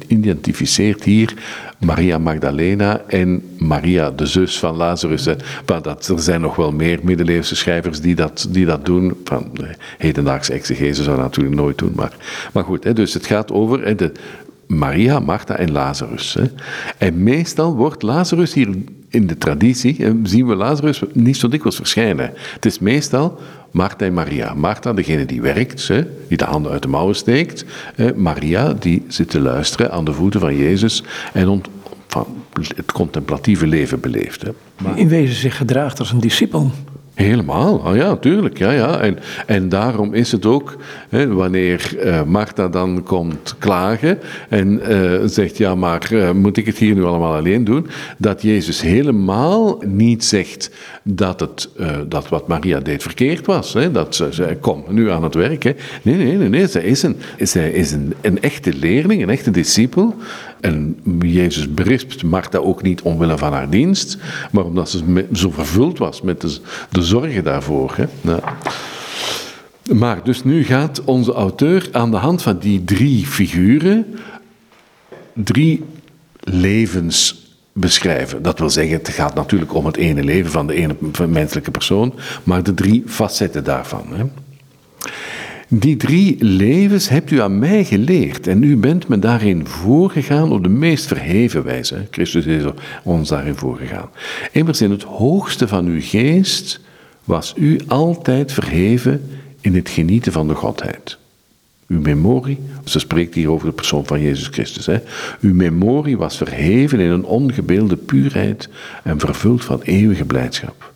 identificeert hier Maria Magdalena en Maria, de zus van Lazarus. Maar dat, er zijn nog wel meer middeleeuwse schrijvers die dat, die dat doen. Van, hedendaagse exegese zou dat natuurlijk nooit doen. Maar, maar goed, hè, dus het gaat over hè, de Maria, Martha en Lazarus. Hè. En meestal wordt Lazarus hier in de traditie, zien we Lazarus niet zo dikwijls verschijnen. Het is meestal Martha en Maria. Martha, degene die werkt, hè, die de handen uit de mouwen steekt. Maria, die zit te luisteren aan de voeten van Jezus en ont, van het contemplatieve leven beleeft. Hè. Maar, in wezen zich gedraagt als een discipel. Helemaal, oh ja, tuurlijk. Ja, ja. En, en daarom is het ook, hè, wanneer uh, Martha dan komt klagen en uh, zegt, ja, maar uh, moet ik het hier nu allemaal alleen doen? Dat Jezus helemaal niet zegt dat, het, dat wat Maria deed verkeerd was. Hè? Dat ze zei, kom, nu aan het werk. Hè? Nee, nee, nee, nee. Zij is, een, zij is een, een echte leerling, een echte discipel. En Jezus berispt Martha ook niet omwille van haar dienst, maar omdat ze zo vervuld was met de, zorgen daarvoor. Hè. Maar dus nu gaat onze auteur aan de hand van die drie figuren drie levens beschrijven. Dat wil zeggen, het gaat natuurlijk om het ene leven van de ene menselijke persoon, maar de drie facetten daarvan. Hè. Die drie levens hebt u aan mij geleerd en u bent me daarin voorgegaan op de meest verheven wijze. Christus is ons daarin voorgegaan. Immers in het hoogste van uw geest was u altijd verheven in het genieten van de Godheid. Uw memorie, ze spreekt hier over de persoon van Jezus Christus. Hè. Uw memorie was verheven in een ongebeelde puurheid en vervuld van eeuwige blijdschap.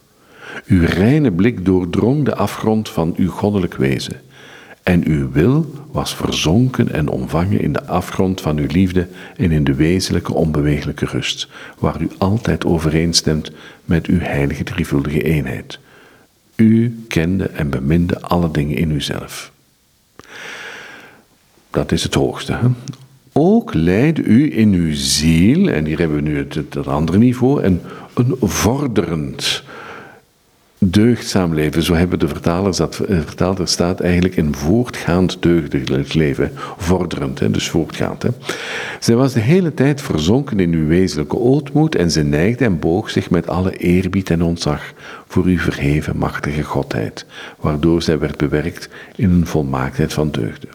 Uw reine blik doordrong de afgrond van uw goddelijk wezen. En uw wil was verzonken en omvangen in de afgrond van uw liefde en in de wezenlijke onbewegelijke rust, waar u altijd overeenstemt met uw heilige drievuldige eenheid. U kende en beminde alle dingen in uzelf. Dat is het hoogste. Ook leidde u in uw ziel, en hier hebben we nu het, het andere niveau, een, een vorderend, deugdzaam leven, zo hebben de vertalers dat eh, vertaald. Er staat eigenlijk een voortgaand deugdelijk leven, vorderend, hè, dus voortgaand. Hè. Zij was de hele tijd verzonken in uw wezenlijke ootmoed en ze neigde en boog zich met alle eerbied en ontzag voor uw verheven machtige godheid, waardoor zij werd bewerkt in een volmaaktheid van deugden.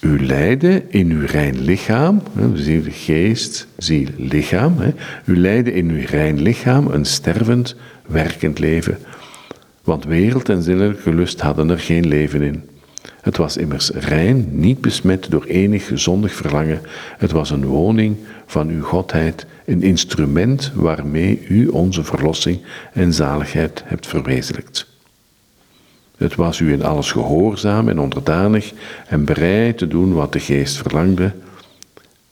U leidde in uw rein lichaam, de geest, ziel, lichaam. U leidde in uw rein lichaam een stervend, werkend leven, want wereld en zinnelijke lust hadden er geen leven in. Het was immers rein, niet besmet door enig zondig verlangen. Het was een woning van uw godheid, een instrument waarmee u onze verlossing en zaligheid hebt verwezenlijkt. Het was u in alles gehoorzaam en onderdanig en bereid te doen wat de geest verlangde.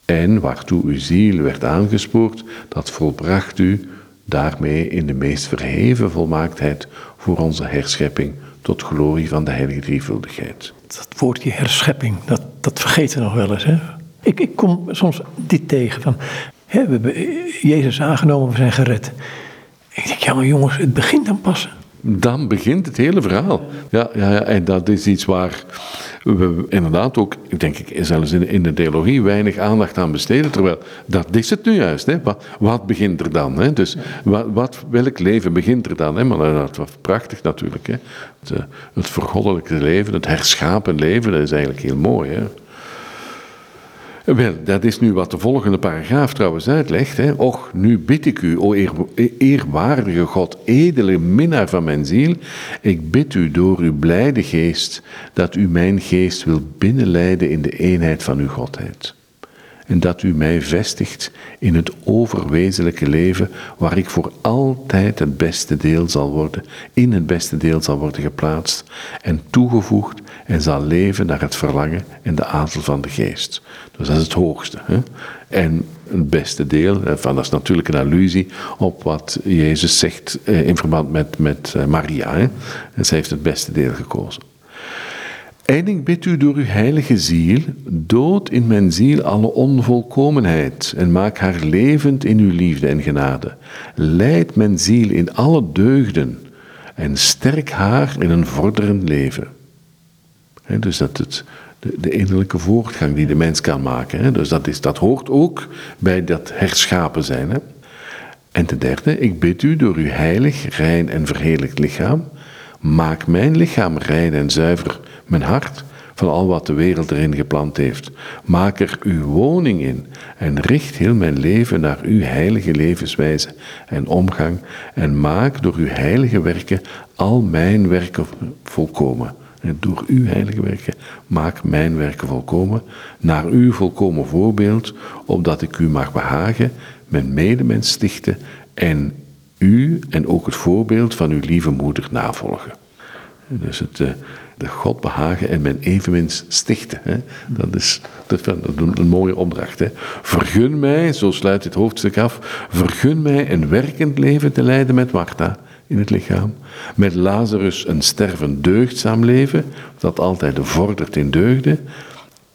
En waartoe uw ziel werd aangespoord, dat volbracht u daarmee in de meest verheven volmaaktheid voor onze herschepping tot glorie van de heilige drievuldigheid. Dat woordje herschepping, dat, dat vergeten we nog wel eens. Hè? Ik, ik kom soms dit tegen van, hè, we hebben Jezus aangenomen, we zijn gered. Ik denk, ja maar jongens, het begint dan pas dan begint het hele verhaal. Ja, ja, ja, en dat is iets waar we inderdaad ook, denk ik, zelfs in, in de theologie weinig aandacht aan besteden. Terwijl dat is het nu juist. Hè? Wat, wat begint er dan? Hè? Dus wat, wat, welk leven begint er dan? Hè? Maar dat was prachtig natuurlijk. Hè? Het, eh, het vergoddelijke leven, het herschapen leven, dat is eigenlijk heel mooi. Hè? Wel, dat is nu wat de volgende paragraaf trouwens uitlegt. Hè. Och, nu bid ik u, o eer, eerwaardige God, edele minnaar van mijn ziel, ik bid u door uw blijde geest, dat u mijn geest wil binnenleiden in de eenheid van uw Godheid. En dat u mij vestigt in het overwezenlijke leven, waar ik voor altijd het beste deel zal worden, in het beste deel zal worden geplaatst en toegevoegd en zal leven naar het verlangen en de adel van de geest. Dus dat is het hoogste. Hè? En het beste deel, van, dat is natuurlijk een allusie op wat Jezus zegt eh, in verband met, met eh, Maria. Hè? En zij heeft het beste deel gekozen. En ik bid u door uw heilige ziel, dood in mijn ziel alle onvolkomenheid en maak haar levend in uw liefde en genade. Leid mijn ziel in alle deugden en sterk haar in een vorderend leven. dus dat de, de, innerlijke voortgang die de mens kan maken. Dus dat, is, dat hoort ook bij dat herschapen zijn. En ten derde, ik bid u door uw heilig, rein en verheerlijkt lichaam, maak mijn lichaam rein en zuiver mijn hart, van al wat de wereld erin geplant heeft. Maak er uw woning in en richt heel mijn leven naar uw heilige levenswijze en omgang en maak door uw heilige werken al mijn werken volkomen. En door uw heilige werken maak mijn werken volkomen, naar uw volkomen voorbeeld, opdat ik u mag behagen, mijn medemens stichten en u en ook het voorbeeld van uw lieve moeder navolgen. Dus het, uh, de God behagen en mijn evenmens stichten. Hè. Dat, is, dat een, een, mooie opdracht. Hè. Vergun mij, zo sluit dit hoofdstuk af, vergun mij een werkend leven te leiden met Martha in het lichaam. Met Lazarus een stervend deugdzaam leven, dat altijd vordert in deugden.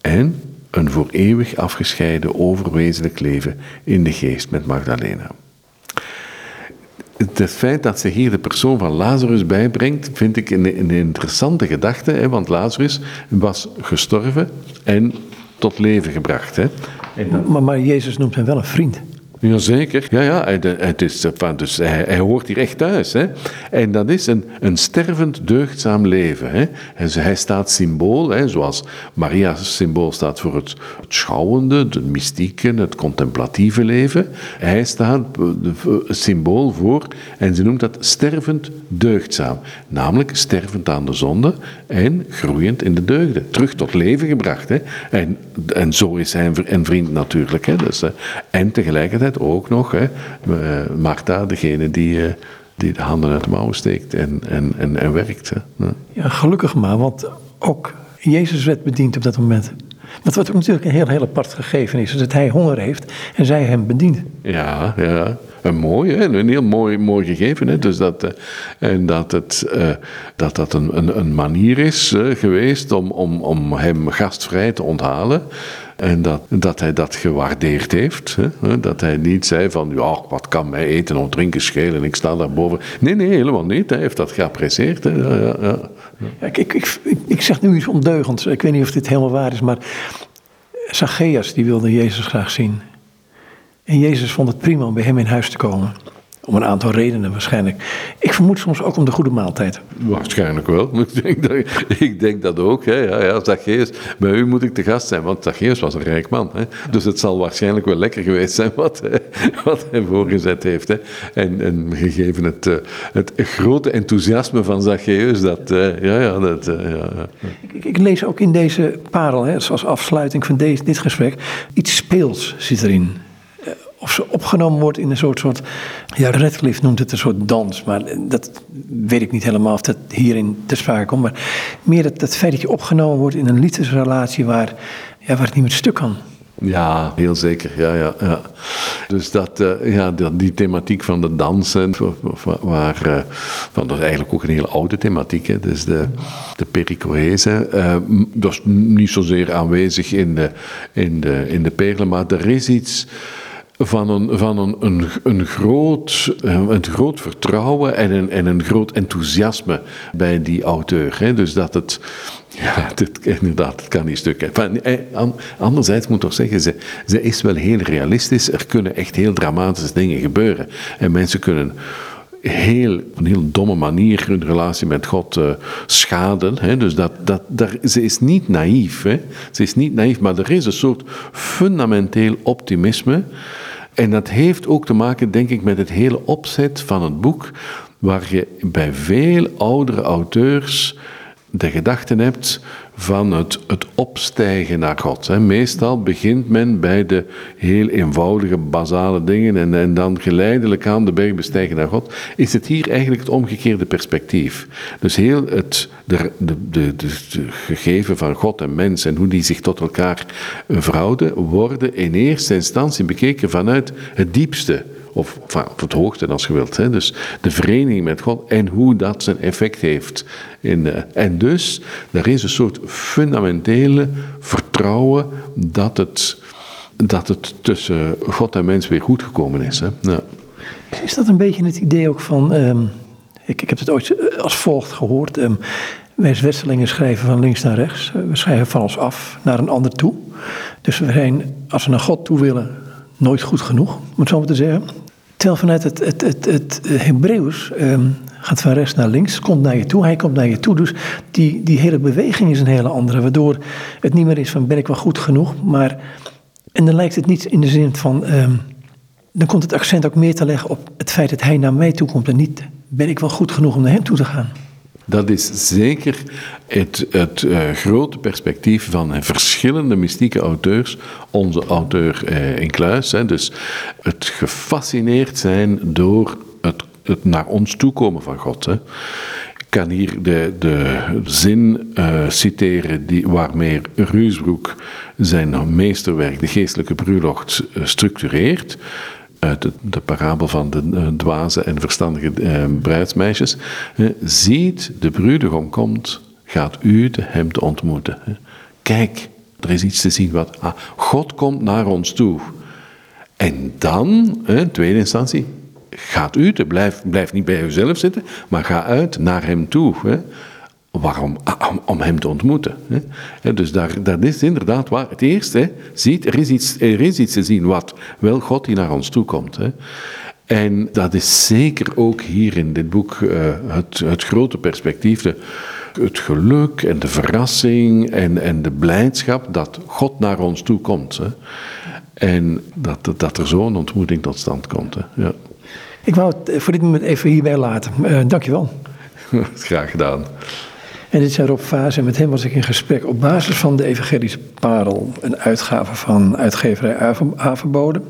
En een voor eeuwig afgescheiden overwezenlijk leven in de geest met Magdalena het feit dat ze hier de persoon van Lazarus bijbrengt, vind ik een, interessante gedachte. Hè, want Lazarus was gestorven en tot leven gebracht. Hè. Maar Jezus noemt hem wel een vriend. Jazeker, ja, ja, het is, dus hij, hoort hier echt thuis. Hè? En dat is een, een stervend, deugdzaam leven. Hè? En hij staat symbool, hè, zoals Maria's symbool staat voor het, schouwende, het mystieke, het contemplatieve leven. Hij staat symbool voor, en ze noemt dat stervend, deugdzaam. Namelijk stervend aan de zonde en groeiend in de deugden. Terug tot leven gebracht. Hè? En, en zo is hij een vriend natuurlijk. Hè? Dus, en tegelijkertijd ook nog hè, eh, Martha, degene die, eh, die de handen uit de mouwen steekt en, en, en, en werkt. Hè. Ja. gelukkig maar, want ook Jezus werd bediend op dat moment. Wat, wat natuurlijk een heel, heel apart gegeven is, is dat hij honger heeft en zij hem bedient. Ja, ja. Een mooi, hè? een heel mooi, mooi gegeven. Hè? Dus dat, uh, en dat, het, dat dat een, een, een manier is geweest om, om, om hem gastvrij te onthalen. En dat, dat hij dat gewaardeerd heeft. Hè? Dat hij niet zei van, ja, wat kan mij eten of drinken schelen, ik sta daarboven. Nee, nee, helemaal niet. Hij heeft dat geapprecieerd. Hè? Ja, ja, ik, ik, ik, zeg nu iets ondeugends. Ik weet niet of dit helemaal waar is, maar Zacchaeus die wilde Jezus graag zien. En Jezus vond het prima om bij hem in huis te komen. Om een aantal redenen waarschijnlijk. Ik vermoed soms ook om de goede maaltijd. Waarschijnlijk wel. (laughs) Ik denk dat, ik denk dat ook. Hè. Ja, ja, Zacchaeus, bij u moet ik te gast zijn, want Zacchaeus was een rijk man. Hè. Dus het zal waarschijnlijk wel lekker geweest zijn wat hij, (laughs) wat hij voorgezet heeft. Hè. En, en gegeven het, eh, het grote enthousiasme van Zacchaeus, dat, eh, ja, ja, dat, eh, ja. Ik, ik, lees ook in deze parel, hè, zoals afsluiting van deze, dit gesprek, iets speels zit erin of ze opgenomen wordt in een soort, soort ja, Radcliffe noemt het een soort dans, maar dat weet ik niet helemaal of dat hierin te sprake komt. Maar meer het, het feit dat je opgenomen wordt in een liefdesrelatie waar, ja, waar het niet meer stuk kan. Ja, heel zeker. Ja, ja, ja. Dus dat, uh, ja, die thematiek van de dansen, waar, uh, van, dat is eigenlijk ook een hele oude thematiek. Hè. Dus de, de pericoese, uh, dat is niet zozeer aanwezig in de, in, de, in de perlen, maar er is iets van een, van een, een, een, groot, een groot vertrouwen en een, en een groot enthousiasme bij die auteur. Hè? Dus dat het, ja, (laughs) inderdaad, het kan niet stukken. Eh, anderzijds moet ik toch zeggen, ze, ze is wel heel realistisch. Er kunnen echt heel dramatische dingen gebeuren. En mensen kunnen heel, op een heel domme manier hun relatie met God uh, schaden. Hè? Dus dat, dat, daar, ze is niet naïef. Hè? Ze is niet naïef, maar er is een soort fundamenteel optimisme en dat heeft ook te maken, denk ik, met het hele opzet van het boek, waar je bij veel oudere auteurs de gedachten hebt van het, het opstijgen naar God. Meestal begint men bij de heel eenvoudige, basale dingen en, en dan geleidelijk aan de berg bestijgen naar God. Is het hier eigenlijk het omgekeerde perspectief? Dus heel het de, de, de, de, gegeven van God en mens en hoe die zich tot elkaar verhouden, worden in eerste instantie bekeken vanuit het diepste of van, het hoogte als je wilt. Hè. Dus de vereniging met God en hoe dat zijn effect heeft. In, en dus, er is een soort fundamentele vertrouwen dat het, dat het tussen God en mens weer goed gekomen is. Hè. Ja. Is dat een beetje het idee ook van, um, ik, ik heb het ooit eh, als volgt gehoord, um, wij Zwitserlingen schrijven van links naar rechts. We schrijven van ons af naar een ander toe. Dus we zijn, als we naar God toe willen, nooit goed genoeg, om het zo maar te zeggen. Terwijl vanuit het, het, het, het Hebreeuws ehm, gaat van rechts naar links, komt naar je toe, hij komt naar je toe. Dus die, die hele beweging is een hele andere, waardoor het niet meer is van ben ik wel goed genoeg, maar en dan lijkt het niet in de zin van, ehm, dan komt het accent ook meer te leggen op het feit dat hij naar mij toe komt en niet ben ik wel goed genoeg om naar hem toe te gaan. Dat is zeker het, het uh, grote perspectief van verschillende mystieke auteurs. Onze auteur uh, in Kluis. Hè, dus het gefascineerd zijn door het, het naar ons toekomen van God. Hè. Ik kan hier de, de zin citeren die, waarmee Ruusbroek zijn meesterwerk, de geestelijke bruiloft, structureert uit de, parabel van de uh, dwaze en verstandige uh, bruidsmeisjes. Ziet, de bruidegom komt, gaat u hem te ontmoeten. Kijk, er is iets te zien wat. Ah, God komt naar ons toe. En dan, in tweede instantie, gaat u, te, blijf, blijf niet bij uzelf zitten, maar ga uit naar hem toe. Waarom? Ah, om, hem te ontmoeten. Hè. Dus daar, dat is inderdaad waar. Het eerste, hè, ziet, er is, iets, er is iets te zien wat wel God die naar ons toe komt. Hè. En dat is zeker ook hier in dit boek uh, het, het grote perspectief. De, het geluk en de verrassing en, en de blijdschap dat God naar ons toe komt. Hè. En dat, dat er zo'n ontmoeting tot stand komt. Hè. Ja. Ik wou het voor dit moment even hierbij laten. Uh, dankjewel. (laughs) Graag gedaan. En dit zijn Rob Vaas en met hem was ik in gesprek op basis van de Evangelische Parel, een uitgave van uitgeverij Averbode.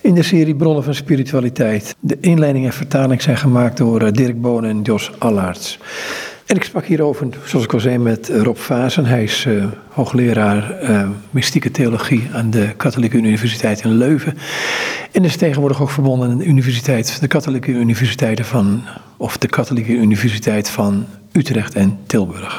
In de serie Bronnen van Spiritualiteit. De inleiding en vertaling zijn gemaakt door eh, Dirk Bonen en Jos Allaerts. En ik sprak hierover, zoals ik al zei, met Rob Vazen. Hij is uh, hoogleraar uh, mystieke theologie aan de Katholieke Universiteit in Leuven. En is tegenwoordig ook verbonden aan de universiteit, de Katholieke Universiteiten van, of de Katholieke Universiteit van Utrecht en Tilburg.